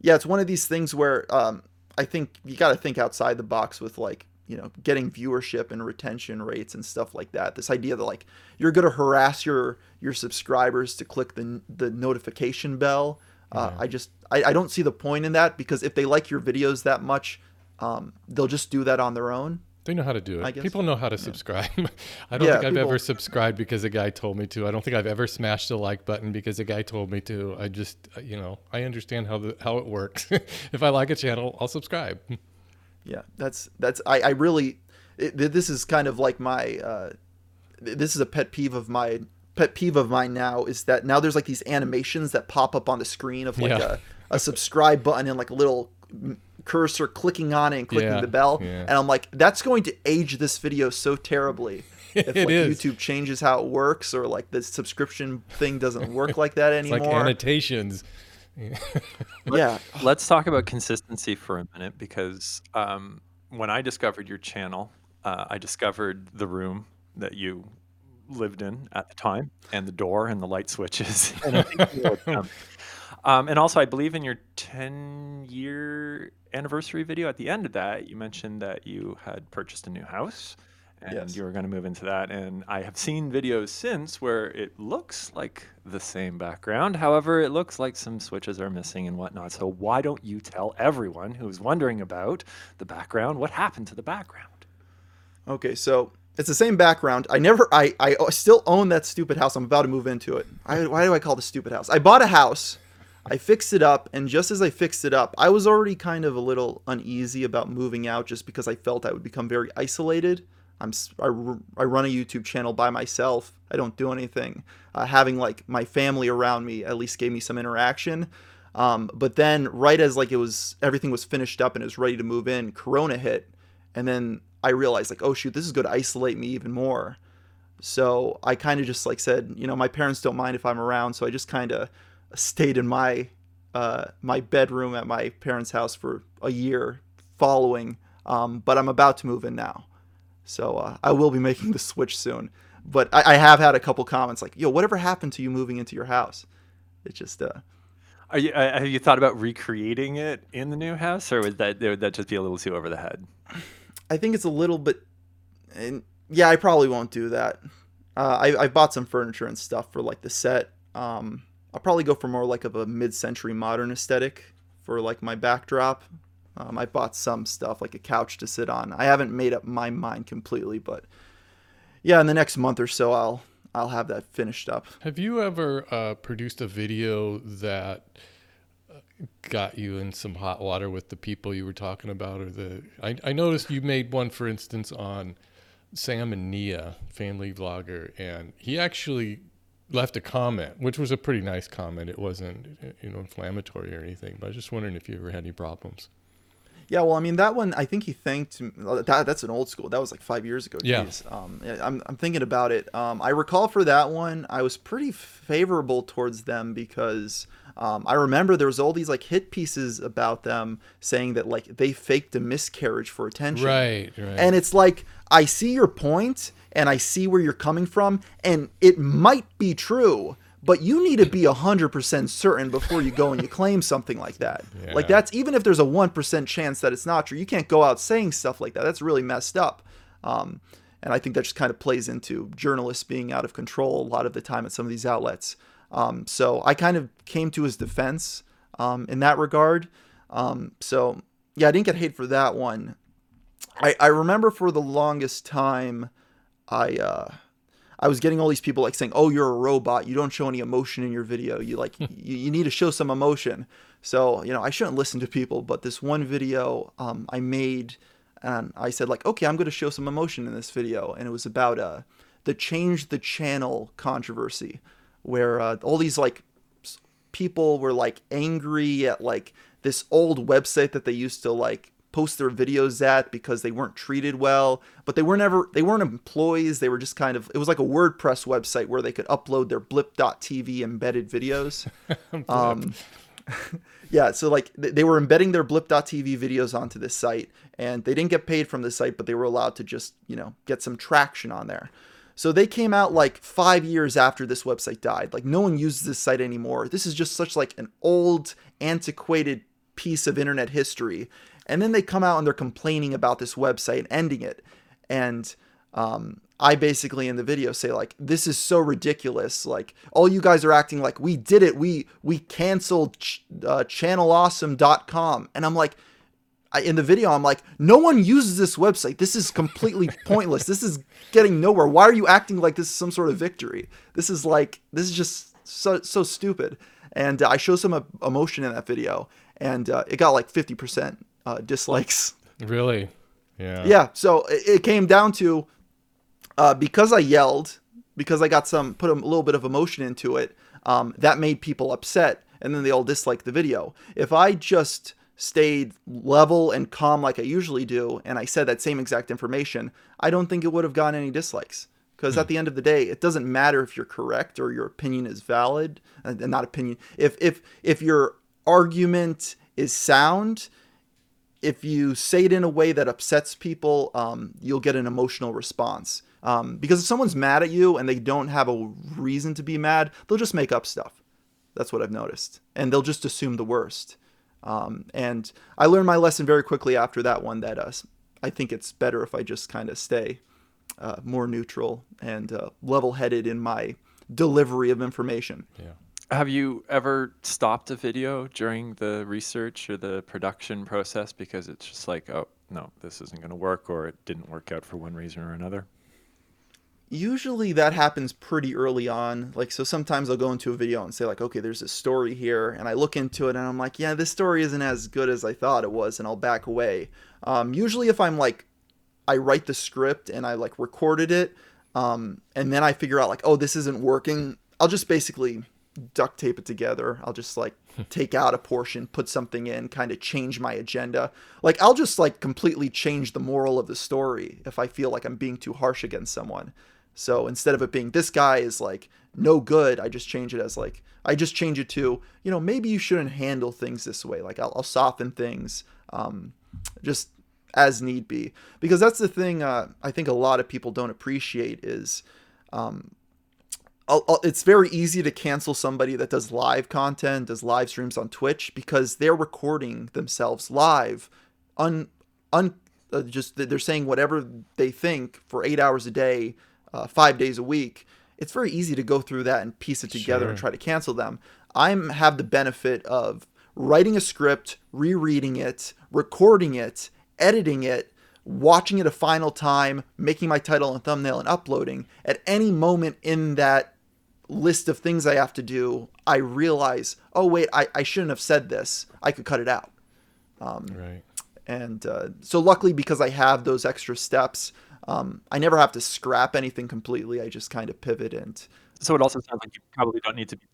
Speaker 2: yeah, it's one of these things where um, I think you got to think outside the box with like you know getting viewership and retention rates and stuff like that. This idea that like you're gonna harass your your subscribers to click the the notification bell. Uh, I just I, I don't see the point in that because if they like your videos that much, um, they'll just do that on their own.
Speaker 1: They know how to do it. People know how to subscribe. I don't
Speaker 2: Yeah,
Speaker 1: think I've
Speaker 2: people-
Speaker 1: ever subscribed because a guy told me to. I don't think I've ever smashed the like button because a guy told me to. I just, uh, you know, I understand how the how it works. if I like a channel, I'll subscribe.
Speaker 2: Yeah, that's that's I, I really it, this is kind of like my uh, this is a pet peeve of my pet peeve of mine now is that now there's like these animations that pop up on the screen of like
Speaker 1: Yeah.
Speaker 2: a, a subscribe button and like a little cursor clicking on it and clicking
Speaker 1: Yeah,
Speaker 2: the bell
Speaker 1: yeah.
Speaker 2: and I'm like that's going to age this video so terribly if
Speaker 1: It
Speaker 2: like,
Speaker 1: is.
Speaker 2: YouTube changes how it works or like the subscription thing doesn't work like that
Speaker 1: It's
Speaker 2: anymore
Speaker 1: like annotations.
Speaker 2: yeah
Speaker 3: Let's talk about consistency for a minute because um, when I discovered your channel, uh, I discovered the room that you lived in at the time, and the door and the light switches. and, I think you wrote them. um, and also, I believe in your 10 year anniversary video at the end of that, you mentioned that you had purchased a new house and
Speaker 2: Yes.
Speaker 3: you were going to move into that. And I have seen videos since where it looks like the same background. However, it looks like some switches are missing and whatnot. So, why don't you tell everyone who's wondering about the background what happened to the background?
Speaker 2: Okay, so it's the same background. I never, I, I still own that stupid house. I'm about to move into it. I, why do I call it a stupid house? I bought a house, I fixed it up, and just as I fixed it up, I was already kind of a little uneasy about moving out just because I felt I would become very isolated. I'm, I, I run a YouTube channel by myself. I don't do anything. Uh, having like my family around me at least gave me some interaction. Um, but then right as like it was everything was finished up and it was ready to move in, Corona hit, and then I realized like, oh shoot, this is going to isolate me even more. So I kind of just like said, you know, my parents don't mind if I'm around, so I just kind of stayed in my uh, my bedroom at my parents' house for a year following. Um, but I'm about to move in now, so uh, I will be making the switch soon. But I, I have had a couple comments like, "Yo, whatever happened to you moving into your house?" It just uh,
Speaker 3: Are you, uh, have you thought about recreating it in the new house, or would that would that just be a little too over the head?
Speaker 2: I think it's a little bit, and yeah, I probably won't do that. uh, I I bought some furniture and stuff for like the set. Um, I'll probably go for more like of a mid-century modern aesthetic for like my backdrop. Um, I bought some stuff like a couch to sit on. I haven't made up my mind completely, but yeah, in the next month or so, I'll I'll have that finished up.
Speaker 1: Have you ever uh, produced a video that uh, got you in some hot water with the people you were talking about, or the? I, I noticed you made one, for instance, on Sam and Nia, family vlogger, and he actually left a comment, which was a pretty nice comment. It wasn't you know inflammatory or anything, but I was just wondering if you ever had any problems.
Speaker 2: Yeah, well, I mean that one. I think he thanked. That, that's an old school. That was like five years ago.
Speaker 1: Yeah.
Speaker 2: Um, I'm I'm thinking about it. Um, I recall for that one, I was pretty favorable towards them because um, I remember there was all these like hit pieces about them saying that like they faked a miscarriage for attention.
Speaker 1: Right, right.
Speaker 2: And it's like I see your point and I see where you're coming from, and it might be true. But you need to be 100% certain before you go and you claim something like that. Like that's even if there's a 1% chance that it's not true, you can't go out saying stuff like that. That's really messed up. Um, and I think that just kind of plays into journalists being out of control a lot of the time at some of these outlets. Um, so I kind of came to his defense um, in that regard. Um, so yeah, I didn't get hate for that one. I, I remember for the longest time, I uh, I was getting all these people like saying, "Oh, you're a robot. You don't show any emotion in your video. You like you, you need to show some emotion." So you know, I shouldn't listen to people. But this one video um, I made, and I said like, "Okay, I'm going to show some emotion in this video," and it was about uh, the change the channel controversy, where uh, all these like people were like angry at like this old website that they used to like post their videos at because they weren't treated well but they weren't ever they weren't employees they were just kind of it was like a wordpress website where they could upload their blip.tv embedded videos um, yeah so like they were embedding their blip.tv videos onto this site and they didn't get paid from the site but they were allowed to just you know get some traction on there so they came out like five years after this website died. Like no one uses this site anymore. This is just such like an old, antiquated piece of internet history. And then they come out and they're complaining about this website and ending it. And um, I basically in the video say like, this is so ridiculous. Like all you guys are acting like we did it. We we canceled ch- uh, channelawesome.com. And I'm like, I, in the video, I'm like, no one uses this website. This is completely pointless. This is getting nowhere. Why are you acting like this is some sort of victory? This is like, this is just so so stupid. And uh, I show some uh, emotion in that video, and uh, it got like 50% uh, dislikes.
Speaker 1: really? Yeah.
Speaker 2: Yeah. So it, it came down to uh, because I yelled, because I got some put a little bit of emotion into it. Um, that made people upset, and then they all disliked the video. If I just stayed level and calm like I usually do, and I said that same exact information, I don't think it would have gotten any dislikes. Because at the end of the day, it doesn't matter if you're correct or your opinion is valid, and and not opinion. If if if your argument is sound, if you say it in a way that upsets people, um, you'll get an emotional response. Um, because if someone's mad at you and they don't have a reason to be mad, they'll just make up stuff. That's what I've noticed, and they'll just assume the worst. Um, and I learned my lesson very quickly after that one that uh, I think it's better if I just kind of stay uh, more neutral and uh, level-headed in my delivery of information.
Speaker 1: Yeah.
Speaker 3: Have you ever stopped a video during the research or the production process because it's just like, oh, no, this isn't going to work or it didn't work out for one reason or another?
Speaker 2: usually that happens pretty early on like so sometimes i'll go into a video and say like okay there's a story here and i look into it and i'm like yeah this story isn't as good as i thought it was and i'll back away um, usually if i'm like i write the script and i like recorded it um, and then i figure out like oh this isn't working i'll just basically duct tape it together i'll just like take out a portion put something in kind of change my agenda like i'll just like completely change the moral of the story if i feel like i'm being too harsh against someone so instead of it being this guy is like no good, I just change it as like I just change it to you know maybe you shouldn't handle things this way. Like I'll, I'll soften things, um, just as need be. Because that's the thing uh, I think a lot of people don't appreciate is um, I'll, I'll- it's very easy to cancel somebody that does live content, does live streams on Twitch because they're recording themselves live, un, un, uh, just they're saying whatever they think for eight hours a day, uh, five days a week, it's very easy to go through that and piece it together and try to cancel them. I have the benefit of writing a script, rereading it, recording it, editing it, watching it a final time, making my title and thumbnail, and uploading. At any moment in that list of things I have to do, I realize, oh, wait, I, I shouldn't have said this. I could cut it out.
Speaker 1: Um, Right.
Speaker 2: And uh, so, luckily, because I have those extra steps, um, I never have to scrap anything completely. I just kind of pivot and
Speaker 3: So it also sounds like you probably don't need to be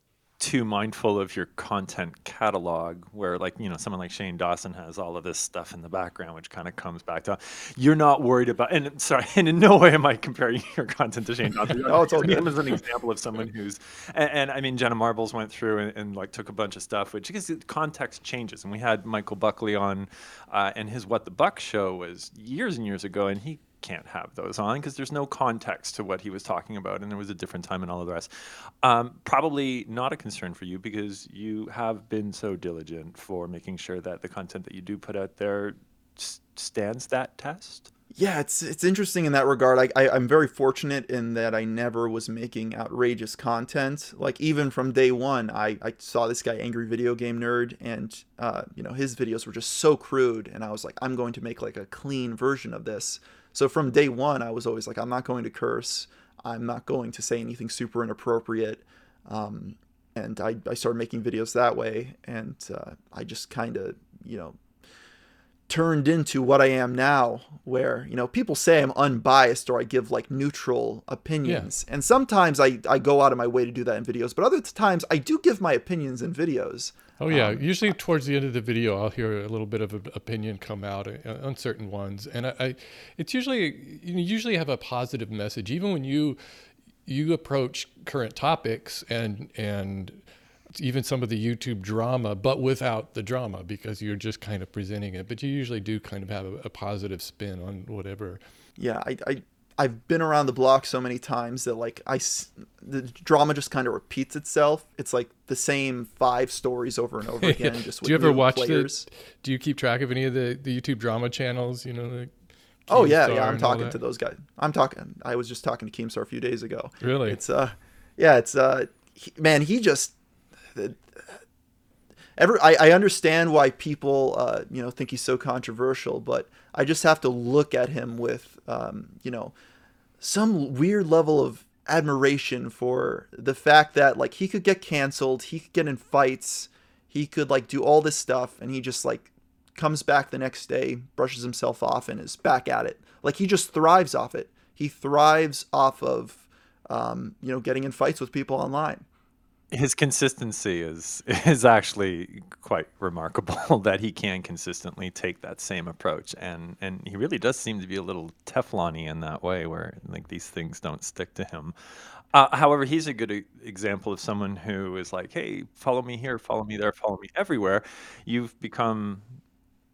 Speaker 3: too mindful of your content catalog where like you know someone like Shane Dawson has all of this stuff in the background which kind of comes back to you're not worried about and sorry and in no way am I comparing your content to Shane Dawson.
Speaker 2: No, it's all
Speaker 3: him as an example of someone who's and, and I mean Jenna Marbles went through and, and like took a bunch of stuff which because the context changes and we had Michael Buckley on uh, and his What the Buck show was years and years ago and he can't have those on because there's no context to what he was talking about and there was a different time and all of the rest um, probably not a concern for you because you have been so diligent for making sure that the content that you do put out there s- stands that test
Speaker 2: yeah, it's it's interesting in that regard. I, I I'm very fortunate in that I never was making outrageous content. Like even from day one, I, I saw this guy, Angry Video Game Nerd, and uh, you know his videos were just so crude, and I was like, I'm going to make like a clean version of this. So from day one, I was always like, I'm not going to curse. I'm not going to say anything super inappropriate. Um, and I, I started making videos that way, and uh, I just kind of you know turned into what I am now, where, you know, people say I'm unbiased or I give like neutral opinions. And sometimes I, I go out of my way to do that in videos, but other times I do give my opinions in videos.
Speaker 1: Oh yeah, usually towards the end of the video, I'll hear a little bit of an opinion come out uh, on certain ones, and I, I it's usually you usually have a positive message, even when you you approach current topics and and even some of the YouTube drama, but without the drama because you're just kind of presenting it. But you usually do kind of have a, a positive spin on whatever.
Speaker 2: Yeah, I, I, I've been around the block so many times that like I, the drama just kind of repeats itself. It's like the same five stories over and over again. Just with
Speaker 1: do you ever watch
Speaker 2: players.
Speaker 1: the? Do you keep track of any of the the YouTube drama channels? You know. Like
Speaker 2: Oh yeah, yeah. I'm talking to those guys. I'm talking. I was just talking to Keemstar a few days ago.
Speaker 1: Really?
Speaker 2: It's uh, yeah. It's uh, he, man. He just. The, Every, I, I understand why people uh, you know think he's so controversial, but I just have to look at him with um, you know some weird level of admiration for the fact that like he could get canceled, he could get in fights, he could like do all this stuff, and he just like comes back the next day, brushes himself off, and is back at it. Like he just thrives off it. He thrives off of um, you know getting in fights with people online.
Speaker 3: His consistency is is actually quite remarkable that he can consistently take that same approach. And and he really does seem to be a little teflony in that way where like these things don't stick to him. Uh, however he's a good example of someone who is like hey follow me here follow me there follow me everywhere. You've become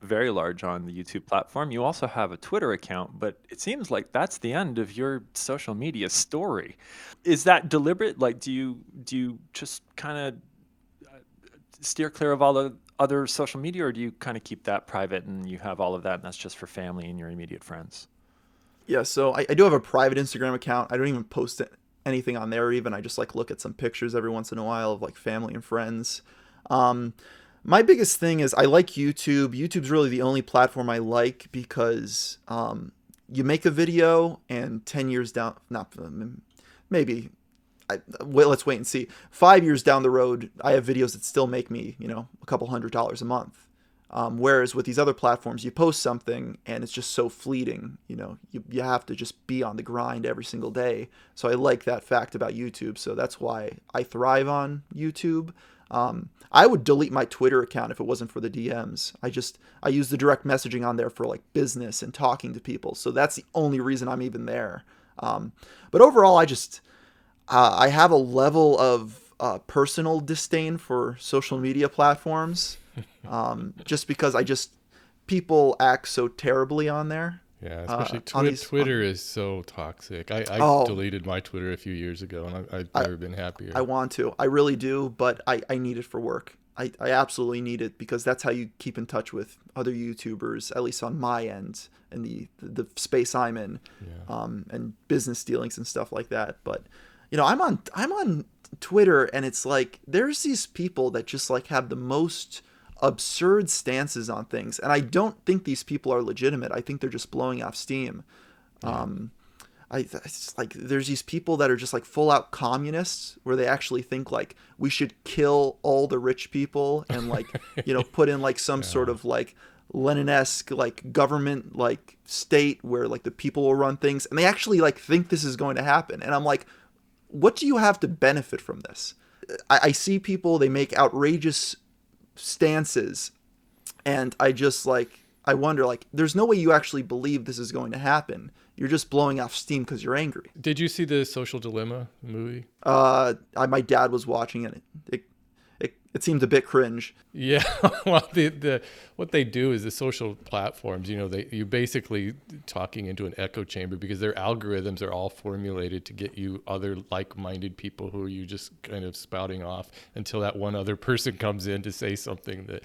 Speaker 3: very large on the YouTube platform. You also have a Twitter account, but it seems like that's the end of your social media story. Is that deliberate? Like, do you do you just kind of steer clear of all the other social media, or do you kind of keep that private and you have all of that, and that's just for family and your immediate friends?
Speaker 2: Yeah, so I, I do have a private Instagram account. I don't even post it- anything on there even. I just like look at some pictures every once in a while of like family and friends. Um, my biggest thing is I like YouTube. YouTube's really the only platform I like because um, you make a video and 10 years down, not um, maybe, I, let's wait and see. Five years down the road, I have videos that still make me, you know, a couple hundred dollars a month. Um, whereas with these other platforms, you post something and it's just so fleeting. You know, you, you have to just be on the grind every single day. So I like that fact about YouTube. So that's why I thrive on YouTube. Um, I would delete my Twitter account if it wasn't for the DMs. I just I use the direct messaging on there for like business and talking to people. So that's the only reason I'm even there. Um, but overall, I just uh, I have a level of uh, personal disdain for social media platforms, um, just because I just people act so terribly on there.
Speaker 1: Yeah,
Speaker 2: uh,
Speaker 1: especially
Speaker 2: on
Speaker 1: Twi-
Speaker 2: these-
Speaker 1: Twitter is so toxic. I, I
Speaker 2: Oh.
Speaker 1: deleted my Twitter a few years ago, and I, I've
Speaker 2: I-
Speaker 1: never been happier.
Speaker 2: I want to, I really do, but I, I need it for work. I, I absolutely need it because that's how you keep in touch with other YouTubers, at least on my end and the the space I'm in,
Speaker 1: Yeah.
Speaker 2: um, and business dealings and stuff like that. But you know, I'm on I'm on Twitter, and it's like there's these people that just like have the most absurd stances on things, and I don't think these people are legitimate. I think they're just blowing off steam. Um, I it's like there's these people that are just like full out communists where they actually think like we should kill all the rich people and like you know put in like some sort of like Lenin-esque like government like state where like the people will run things. And they actually like think this is going to happen. And I'm like what do you have to benefit from this? I, I see people they make outrageous stances and I just like I wonder like there's no way you actually believe this is going to happen. You're just blowing off steam because you're angry.
Speaker 1: Did you see the Social Dilemma movie?
Speaker 2: Uh, I, my dad was watching it. It, it. it seemed a bit cringe.
Speaker 1: Yeah, well, the, the what they do is the social platforms. You know, they you basically talking into an echo chamber because their algorithms are all formulated to get you other like-minded people who you just kind of spouting off until that one other person comes in to say something that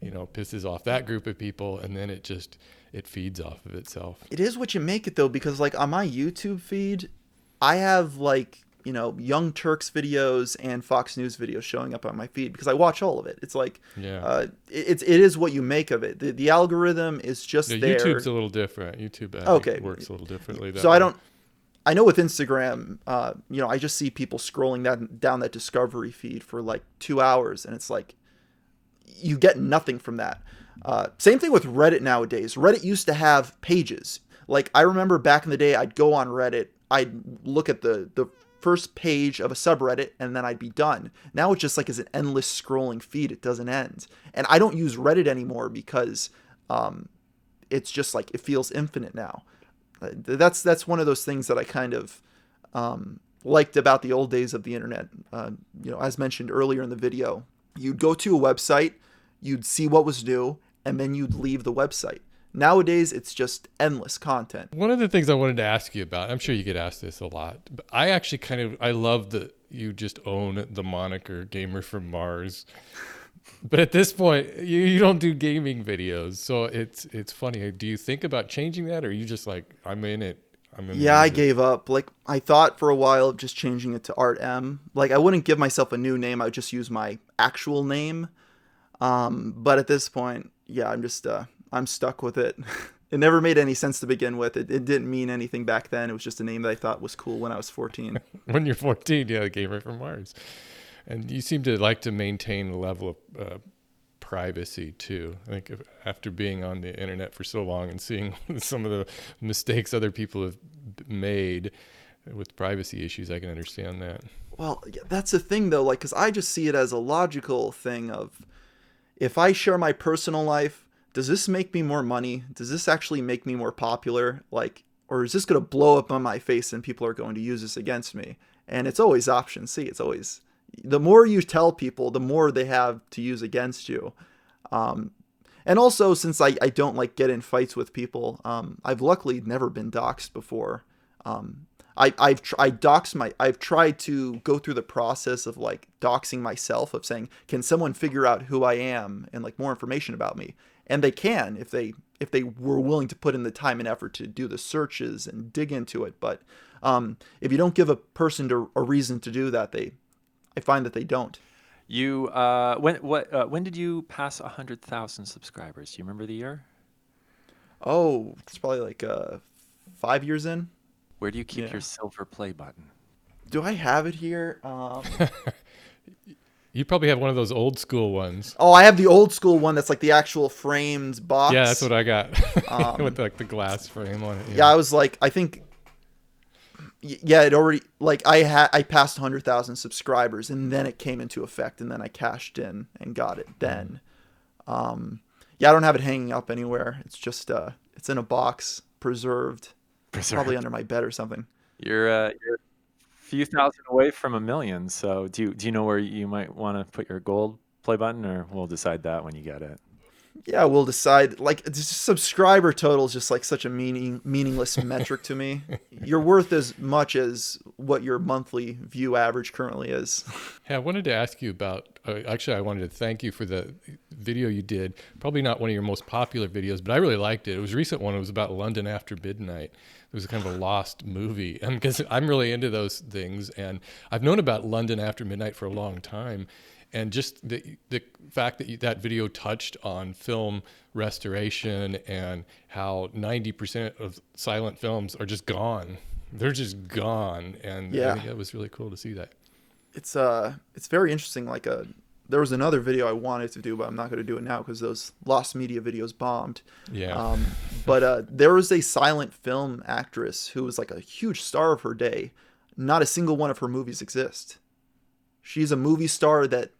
Speaker 1: you know pisses off that group of people, and then it just it feeds off of itself.
Speaker 2: It is what you make it though, because like on my YouTube feed, I have like you know Young Turks videos and Fox News videos showing up on my feed because I watch all of it. It's like
Speaker 1: Yeah.
Speaker 2: uh, it, it's it is what you make of it. The, the algorithm is just
Speaker 1: Yeah,
Speaker 2: there.
Speaker 1: YouTube's a little different. YouTube I
Speaker 2: Okay.
Speaker 1: works a little differently.
Speaker 2: so I don't. I know with Instagram, uh, you know, I just see people scrolling that down that discovery feed for like two hours, and it's like you get nothing from that. Uh, same thing with Reddit nowadays. Reddit used to have pages. Like I remember back in the day, I'd go on Reddit, I'd look at the the first page of a subreddit, and then I'd be done. Now it's just like as an endless scrolling feed. It doesn't end, and I don't use Reddit anymore because um, it's just like it feels infinite now. Uh, That's that's one of those things that I kind of um, liked about the old days of the internet. Uh, you know, as mentioned earlier in the video, you'd go to a website, you'd see what was new, and then you'd leave the website. Nowadays, it's just endless content.
Speaker 1: One of the things I wanted to ask you about, I'm sure you get asked this a lot, but I actually kind of I love that you just own the moniker Gamer from Mars. But at this point, you, you don't do gaming videos, so it's it's funny. Do you think about changing that, or are you just like I'm in it? I'm in.
Speaker 2: Yeah, I gave up. Like I thought for a while of just changing it to Art M. Like I wouldn't give myself a new name. I would just use my actual name. Um, but at this point, yeah, I'm just uh, I'm stuck with it. it never made any sense to begin with. It, it didn't mean anything back then. It was just a name that I thought was cool when I was 14.
Speaker 1: when you're 14, yeah, Gamer from Mars, and you seem to like to maintain a level of uh, privacy too. I think if, after being on the internet for so long and seeing some of the mistakes other people have made with privacy issues, I can understand that.
Speaker 2: Well, that's the thing though, like, because I just see it as a logical thing of if I share my personal life, does this make me more money? Does this actually make me more popular? Like, or is this going to blow up on my face and people are going to use this against me? And it's always option C. It's always the more you tell people, the more they have to use against you. Um, and also, since I, I don't like get in fights with people, um, I've luckily never been doxxed before. Um, I, I've tr- I dox my I've tried to go through the process of like doxing myself of saying can someone figure out who I am and like more information about me and they can if they if they were willing to put in the time and effort to do the searches and dig into it but um, if you don't give a person to, a reason to do that they I find that they don't
Speaker 3: You uh, when what uh, when did you pass hundred thousand subscribers? Do you remember the year?
Speaker 2: oh it's probably like uh, five years in
Speaker 3: Where do you keep
Speaker 2: Yeah.
Speaker 3: your silver play button?
Speaker 2: do I have it here um,
Speaker 1: You probably have one of those old school ones.
Speaker 2: oh I have the old school one that's like the actual framed box.
Speaker 1: Yeah, that's what I got.
Speaker 2: Um,
Speaker 1: with like the glass frame on it.
Speaker 2: yeah i was like i think yeah it already like i had i passed 100000 subscribers and then it came into effect and then i cashed in and got it then. Um yeah i don't have it hanging up anywhere. It's just uh it's in a box preserved. Probably under my bed or something.
Speaker 3: You're uh, you're a few thousand away from a million. So do you do you know where you might want to put your gold play button, or we'll decide that when you get it?
Speaker 2: yeah, we'll decide. Like, subscriber total is just like such a meaning meaningless metric to me. You're worth as much as what your monthly view average currently is.
Speaker 1: Yeah, I wanted to ask you about. Uh, actually, I wanted to thank you for the video you did. Probably not one of your most popular videos, but I really liked it. It was a recent one. It was about London After Midnight. It was kind of a lost movie, and because I'm really into those things, and I've known about London After Midnight for a long time and just the the fact that you, that video touched on film restoration and how 90% of silent films are just gone they're just gone and
Speaker 2: Yeah.
Speaker 1: I think that was really cool to see that
Speaker 2: It's uh, it's very interesting. Like a, there was another video I wanted to do, but I'm not going to do it now because those lost media videos bombed.
Speaker 1: yeah
Speaker 2: Um, but uh, there was a silent film actress who was like a huge star of her day. Not a single one of her movies exist. She's a movie star that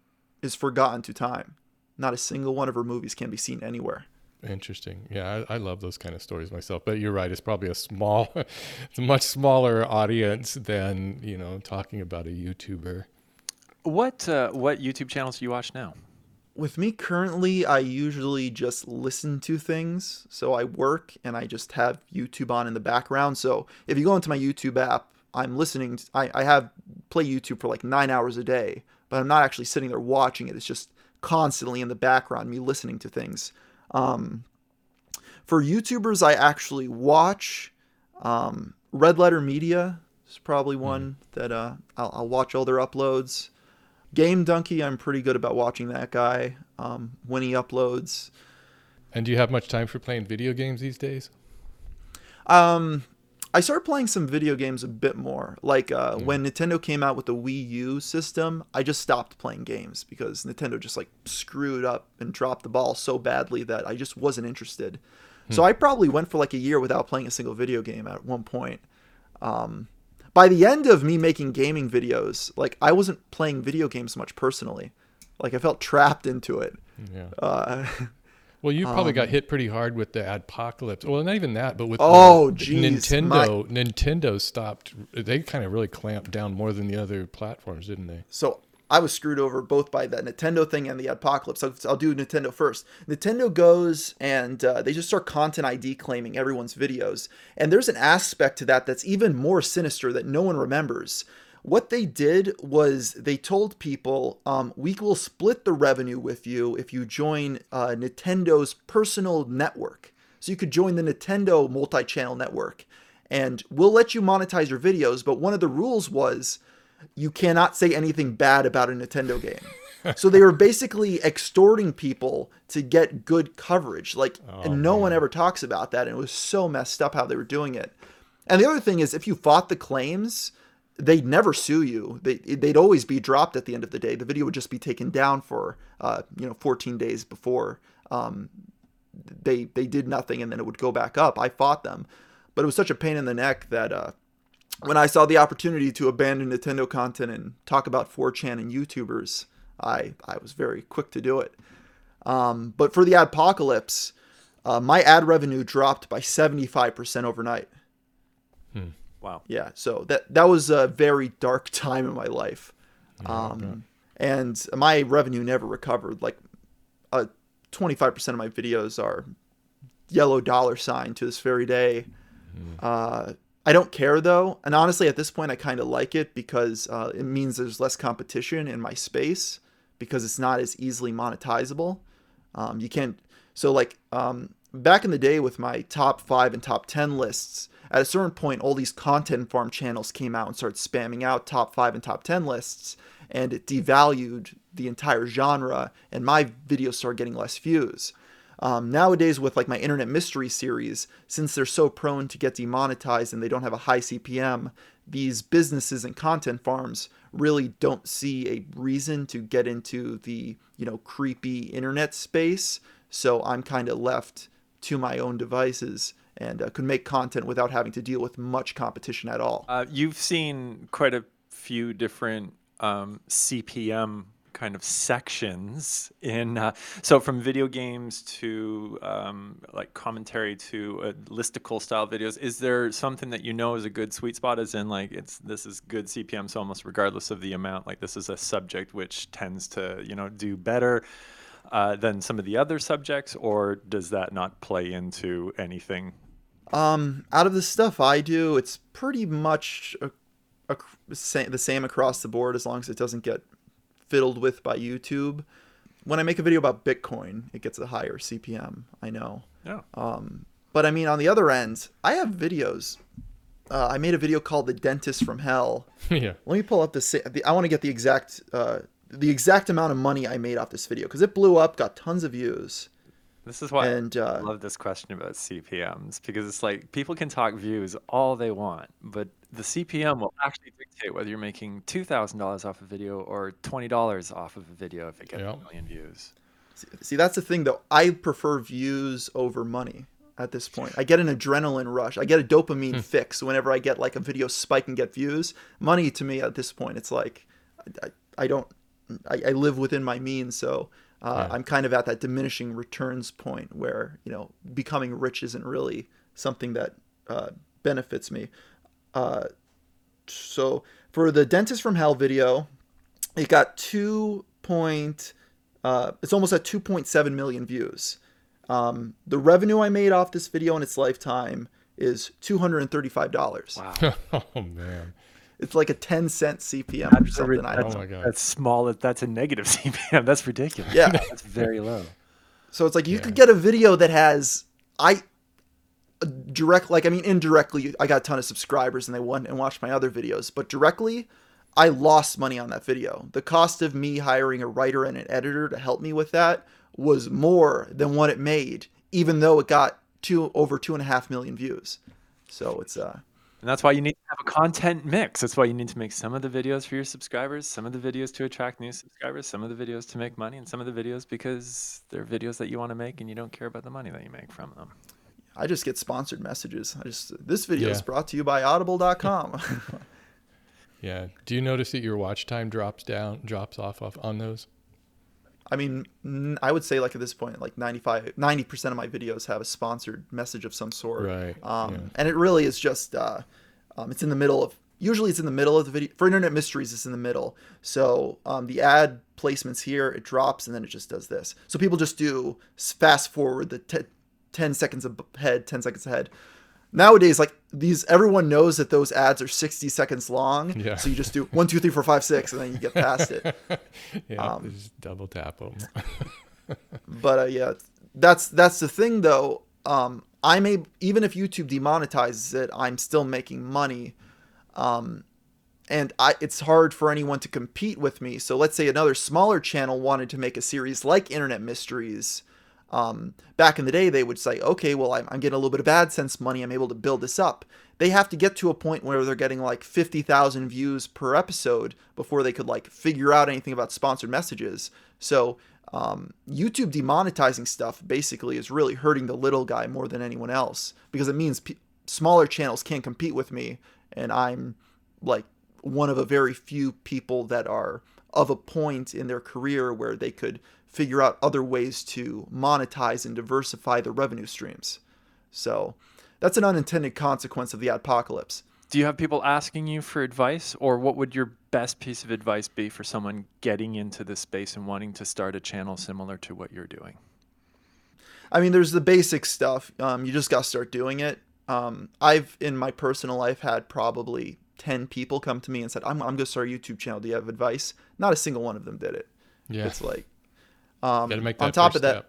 Speaker 2: is forgotten to time. Not a single one of her movies can be seen anywhere.
Speaker 1: interesting yeah I, I love those kind of stories myself but you're right it's probably a small it's a much smaller audience than you know talking about a youtuber
Speaker 3: What uh, what YouTube channels do you watch now?
Speaker 2: With me currently, I usually just listen to things. So I work and I just have YouTube on in the background. So if you go into my YouTube app, I'm listening. To, I, I have play YouTube for like nine hours a day, but I'm not actually sitting there watching it. It's just constantly in the background, me listening to things. Um, for YouTubers, I actually watch um, Red Letter Media is probably one that uh, I'll, I'll watch all their uploads. Game Donkey, I'm pretty good about watching that guy um, when he uploads.
Speaker 1: and do you have much time for playing video games these days
Speaker 2: Um, I started playing some video games a bit more. Like uh, when Nintendo came out with the Wii U system, I just stopped playing games because Nintendo just like screwed up and dropped the ball so badly that I just wasn't interested. So I probably went for like a year without playing a single video game at one point. Um, by the end of me making gaming videos, like I wasn't playing video games much personally. Like I felt trapped into it.
Speaker 1: yeah
Speaker 2: Uh,
Speaker 1: Well, you probably
Speaker 2: Um,
Speaker 1: got hit pretty hard with the Adpocalypse. Well, not even that, but with
Speaker 2: Oh,
Speaker 1: the-
Speaker 2: jeez,
Speaker 1: Nintendo. Nintendo stopped. They kind of really clamped down more than the other platforms, didn't they?
Speaker 2: so I was screwed over both by that Nintendo thing and the Adpocalypse. So I'll do Nintendo first. Nintendo goes and uh, they just start content ID claiming everyone's videos, and there's an aspect to that that's even more sinister that no one remembers. What they did was they told people, um, "We will split the revenue with you if you join uh, Nintendo's personal network." So you could join the Nintendo multi-channel network, and we'll let you monetize your videos. But one of the rules was you cannot say anything bad about a Nintendo game. so they were basically extorting people to get good coverage. Like, and no one ever talks about that. And it was so messed up how they were doing it. And the other thing is, if you fought the claims, they'd never sue you. They, they'd always be dropped at the end of the day. The video would just be taken down for, uh, you know, 14 days before um, they they did nothing, and then it would go back up. I fought them, but it was such a pain in the neck that uh, when I saw the opportunity to abandon Nintendo content and talk about 4chan and YouTubers, I I was very quick to do it. Um, but for the Adpocalypse, uh, my ad revenue dropped by 75% overnight.
Speaker 3: Wow.
Speaker 2: Yeah, so that that was a very dark time in my life, um, and my revenue never recovered. Like, uh, 25% of my videos are yellow dollar sign to this very day. Uh, I don't care though, and honestly, at this point, I kind of like it because uh, it means there's less competition in my space because it's not as easily monetizable. Um, you can't. So like um, back in the day with my top five and top ten lists, at a certain point, all these content farm channels came out and started spamming out top five and top ten lists, and it devalued the entire genre, and my videos started getting less views. Um, nowadays, with like my internet mystery series, since they're so prone to get demonetized and they don't have a high CPM, these businesses and content farms really don't see a reason to get into the you know creepy internet space. So I'm kind of left to my own devices and uh, could make content without having to deal with much competition at all.
Speaker 3: Uh, you've seen quite a few different um, CPM kind of sections in uh, so from video games to um, like commentary to uh, listicle style videos is there something that you know is a good sweet spot as in like it's this is good cpm so almost regardless of the amount like this is a subject which tends to you know do better uh, than some of the other subjects, or does that not play into anything?
Speaker 2: Um, out of the stuff I do, it's pretty much a, a, the same across the board as long as it doesn't get fiddled with by YouTube. When I make a video about Bitcoin, it gets a higher CPM. I know.
Speaker 3: Yeah.
Speaker 2: Um, but I mean, on the other end, I have videos. Uh, I made a video called "The Dentist from Hell."
Speaker 1: yeah.
Speaker 2: Let me pull up the. the I want to get the exact uh, the exact amount of money I made off this video because it blew up, got tons of views.
Speaker 3: This is why
Speaker 2: And, uh,
Speaker 3: I love this question about CPMs because it's like people can talk views all they want, but the CPM will actually dictate whether you're making two thousand dollars off a video or twenty dollars off of a video if it gets
Speaker 1: Yeah.
Speaker 3: a million views.
Speaker 2: See, see, that's the thing though. I prefer views over money at this point. I get an adrenaline rush. I get a dopamine fix whenever I get like a video spike and get views. Money to me at this point, it's like I, I, I don't. I, I live within my means, so uh,
Speaker 1: Yeah.
Speaker 2: I'm kind of at that diminishing returns point where you know becoming rich isn't really something that uh, benefits me. Uh, so for the dentist from hell video, it got two point. Uh, it's almost at 2.7 million views. Um, the revenue I made off this video in its lifetime is $235.
Speaker 3: Wow,
Speaker 1: oh man.
Speaker 2: It's like a 10 cent CPM or
Speaker 3: That's, a
Speaker 2: something.
Speaker 3: ri-
Speaker 2: I
Speaker 3: that's,
Speaker 2: don't.
Speaker 1: Oh my God.
Speaker 3: that's small. That's a negative CPM. That's ridiculous.
Speaker 2: Yeah.
Speaker 3: that's very low.
Speaker 2: So it's like you
Speaker 1: Yeah.
Speaker 2: could get a video that has I a direct like I mean indirectly I got a ton of subscribers and they went and watched my other videos, but directly I lost money on that video. The cost of me hiring a writer and an editor to help me with that was more than what it made, even though it got two over two and a half million views. So it's uh
Speaker 3: And that's why you need to have a content mix. That's why you need to make some of the videos for your subscribers, some of the videos to attract new subscribers, some of the videos to make money, and some of the videos because they're videos that you want to make and you don't care about the money that you make from them.
Speaker 2: I just get sponsored messages. I just this video is brought to you by audible.com.
Speaker 1: Yeah. Do you notice that your watch time drops down, drops off, off on those?
Speaker 2: I mean, I would say like at this point, like 95, 90% of my videos have a sponsored message of some sort.
Speaker 1: Right,
Speaker 2: Um,
Speaker 1: yeah.
Speaker 2: And it really is just, uh, um, it's in the middle of, usually it's in the middle of the video. For Internet Mysteries, it's in the middle. So um, the ad placements here, it drops and then it just does this. So people just do fast forward the te- 10 seconds ahead, 10 seconds ahead. Nowadays, like these, everyone knows that those ads are 60 seconds long.
Speaker 1: Yeah.
Speaker 2: So you just do one, two, three, four, five, six, and then you get past it.
Speaker 1: yeah.
Speaker 2: Um,
Speaker 1: just double tap them.
Speaker 2: but uh, yeah, that's that's the thing though. Um, I'm a, even if YouTube demonetizes it, I'm still making money. Um, and I, it's hard for anyone to compete with me. So let's say another smaller channel wanted to make a series like Internet Mysteries. Um, back in the day, they would say, okay, well, I'm, I'm getting a little bit of AdSense money. I'm able to build this up. They have to get to a point where they're getting like 50,000 views per episode before they could like figure out anything about sponsored messages. So um, YouTube demonetizing stuff basically is really hurting the little guy more than anyone else because it means pe smaller channels can't compete with me, and I'm like one of a very few people that are of a point in their career where they could figure out other ways to monetize and diversify their revenue streams. So that's an unintended consequence of the Adpocalypse.
Speaker 3: Do you have people asking you for advice, or what would your best piece of advice be for someone getting into this space and wanting to start a channel similar to what you're doing?
Speaker 2: I mean, there's the basic stuff. Um, you just got to start doing it. Um, I've, in my personal life, had probably 10 people come to me and said, I'm, I'm going to start a YouTube channel. Do you have advice? Not a single one of them did it.
Speaker 1: Yeah.
Speaker 2: It's like, um,
Speaker 1: Got to make that
Speaker 2: on top of that,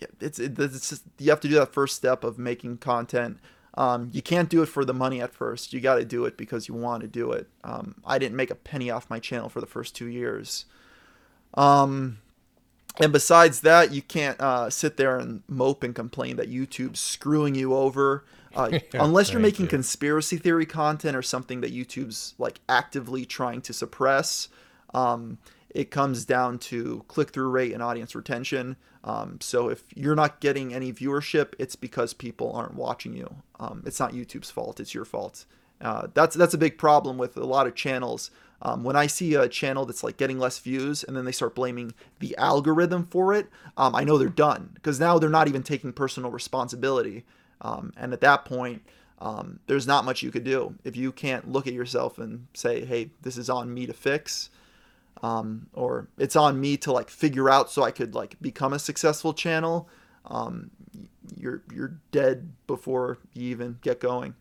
Speaker 2: yeah, it's, it, it's just, you have to do that first step of making content. Um, you can't do it for the money at first. You got to do it because you want to do it. Um, I didn't make a penny off my channel for the first two years. Um, and besides that, you can't uh, sit there and mope and complain that YouTube's screwing you over. Uh, unless you're making
Speaker 1: you.
Speaker 2: conspiracy theory content or something that YouTube's like actively trying to suppress, um, it comes down to click through rate and audience retention. Um, so if you're not getting any viewership, it's because people aren't watching you. Um, it's not YouTube's fault; it's your fault. Uh, that's that's a big problem with a lot of channels. Um, when I see a channel that's like getting less views and then they start blaming the algorithm for it, um, I know they're done because now they're not even taking personal responsibility. Um, and at that point, um, there's not much you could do if you can't look at yourself and say, "Hey, this is on me to fix." Um, or it's on me to like figure out so I could like become a successful channel, um, you're you're dead before you even get going.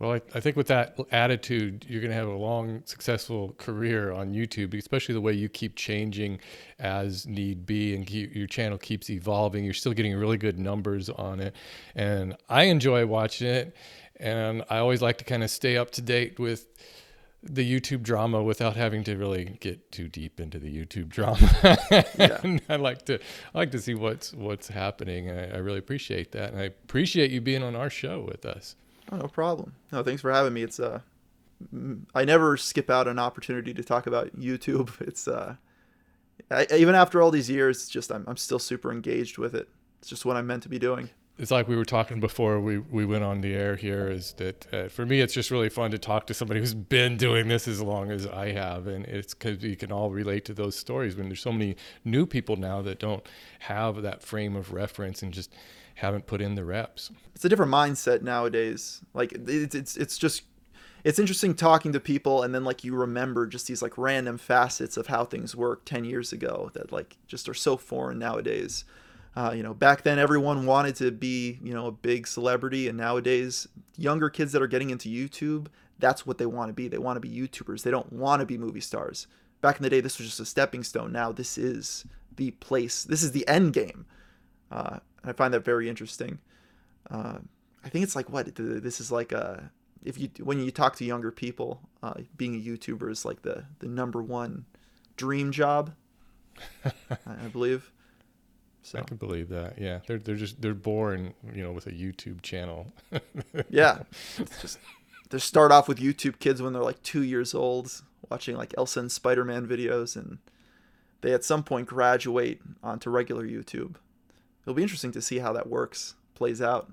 Speaker 1: Well, I, I think with that attitude, you're going to have a long, successful career on YouTube, especially the way you keep changing as need be and keep, your channel keeps evolving. You're still getting really good numbers on it. And I enjoy watching it. And I always like to kind of stay up to date with the YouTube drama without having to really get too deep into the YouTube drama. yeah. I like to I like to see what's what's happening. I, I really appreciate that, and I appreciate you being on our show with us.
Speaker 2: Oh, no problem. No, thanks for having me. It's uh, I never skip out an opportunity to talk about YouTube. It's uh, I, even after all these years, it's just I'm I'm still super engaged with it. It's just what I'm meant to be doing
Speaker 1: it's like we were talking before we, we went on the air here is that uh, for me it's just really fun to talk to somebody who's been doing this as long as i have and it's because we can all relate to those stories when there's so many new people now that don't have that frame of reference and just haven't put in the reps.
Speaker 2: It's a different mindset nowadays. Like it's it's, it's just it's interesting talking to people and then like you remember just these like random facets of how things worked 10 years ago that like just are so foreign nowadays uh, you know, back then everyone wanted to be, you know, a big celebrity, and nowadays younger kids that are getting into YouTube, that's what they want to be. They want to be YouTubers. They don't want to be movie stars. Back in the day, this was just a stepping stone. Now this is the place. This is the end game. Uh, I find that very interesting. Uh, I think it's like what this is like a if you when you talk to younger people, uh, being a YouTuber is like the the number one dream job. I believe.
Speaker 1: So. I can believe that. Yeah, they're they're just they're born, you know, with a YouTube channel.
Speaker 2: yeah, it's just they start off with YouTube kids when they're like two years old, watching like Elsa and Spider Man videos, and they at some point graduate onto regular YouTube. It'll be interesting to see how that works, plays out.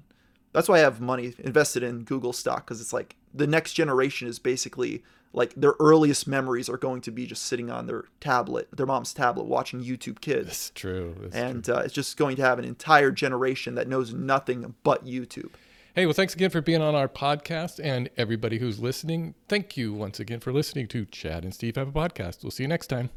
Speaker 2: That's why I have money invested in Google stock because it's like the next generation is basically like their earliest memories are going to be just sitting on their tablet, their mom's tablet, watching YouTube Kids.
Speaker 1: That's true. That's
Speaker 2: and
Speaker 1: true.
Speaker 2: Uh, it's just going to have an entire generation that knows nothing but YouTube.
Speaker 1: Hey, well, thanks again for being on our podcast. And everybody who's listening, thank you once again for listening to Chad and Steve Have a Podcast. We'll see you next time.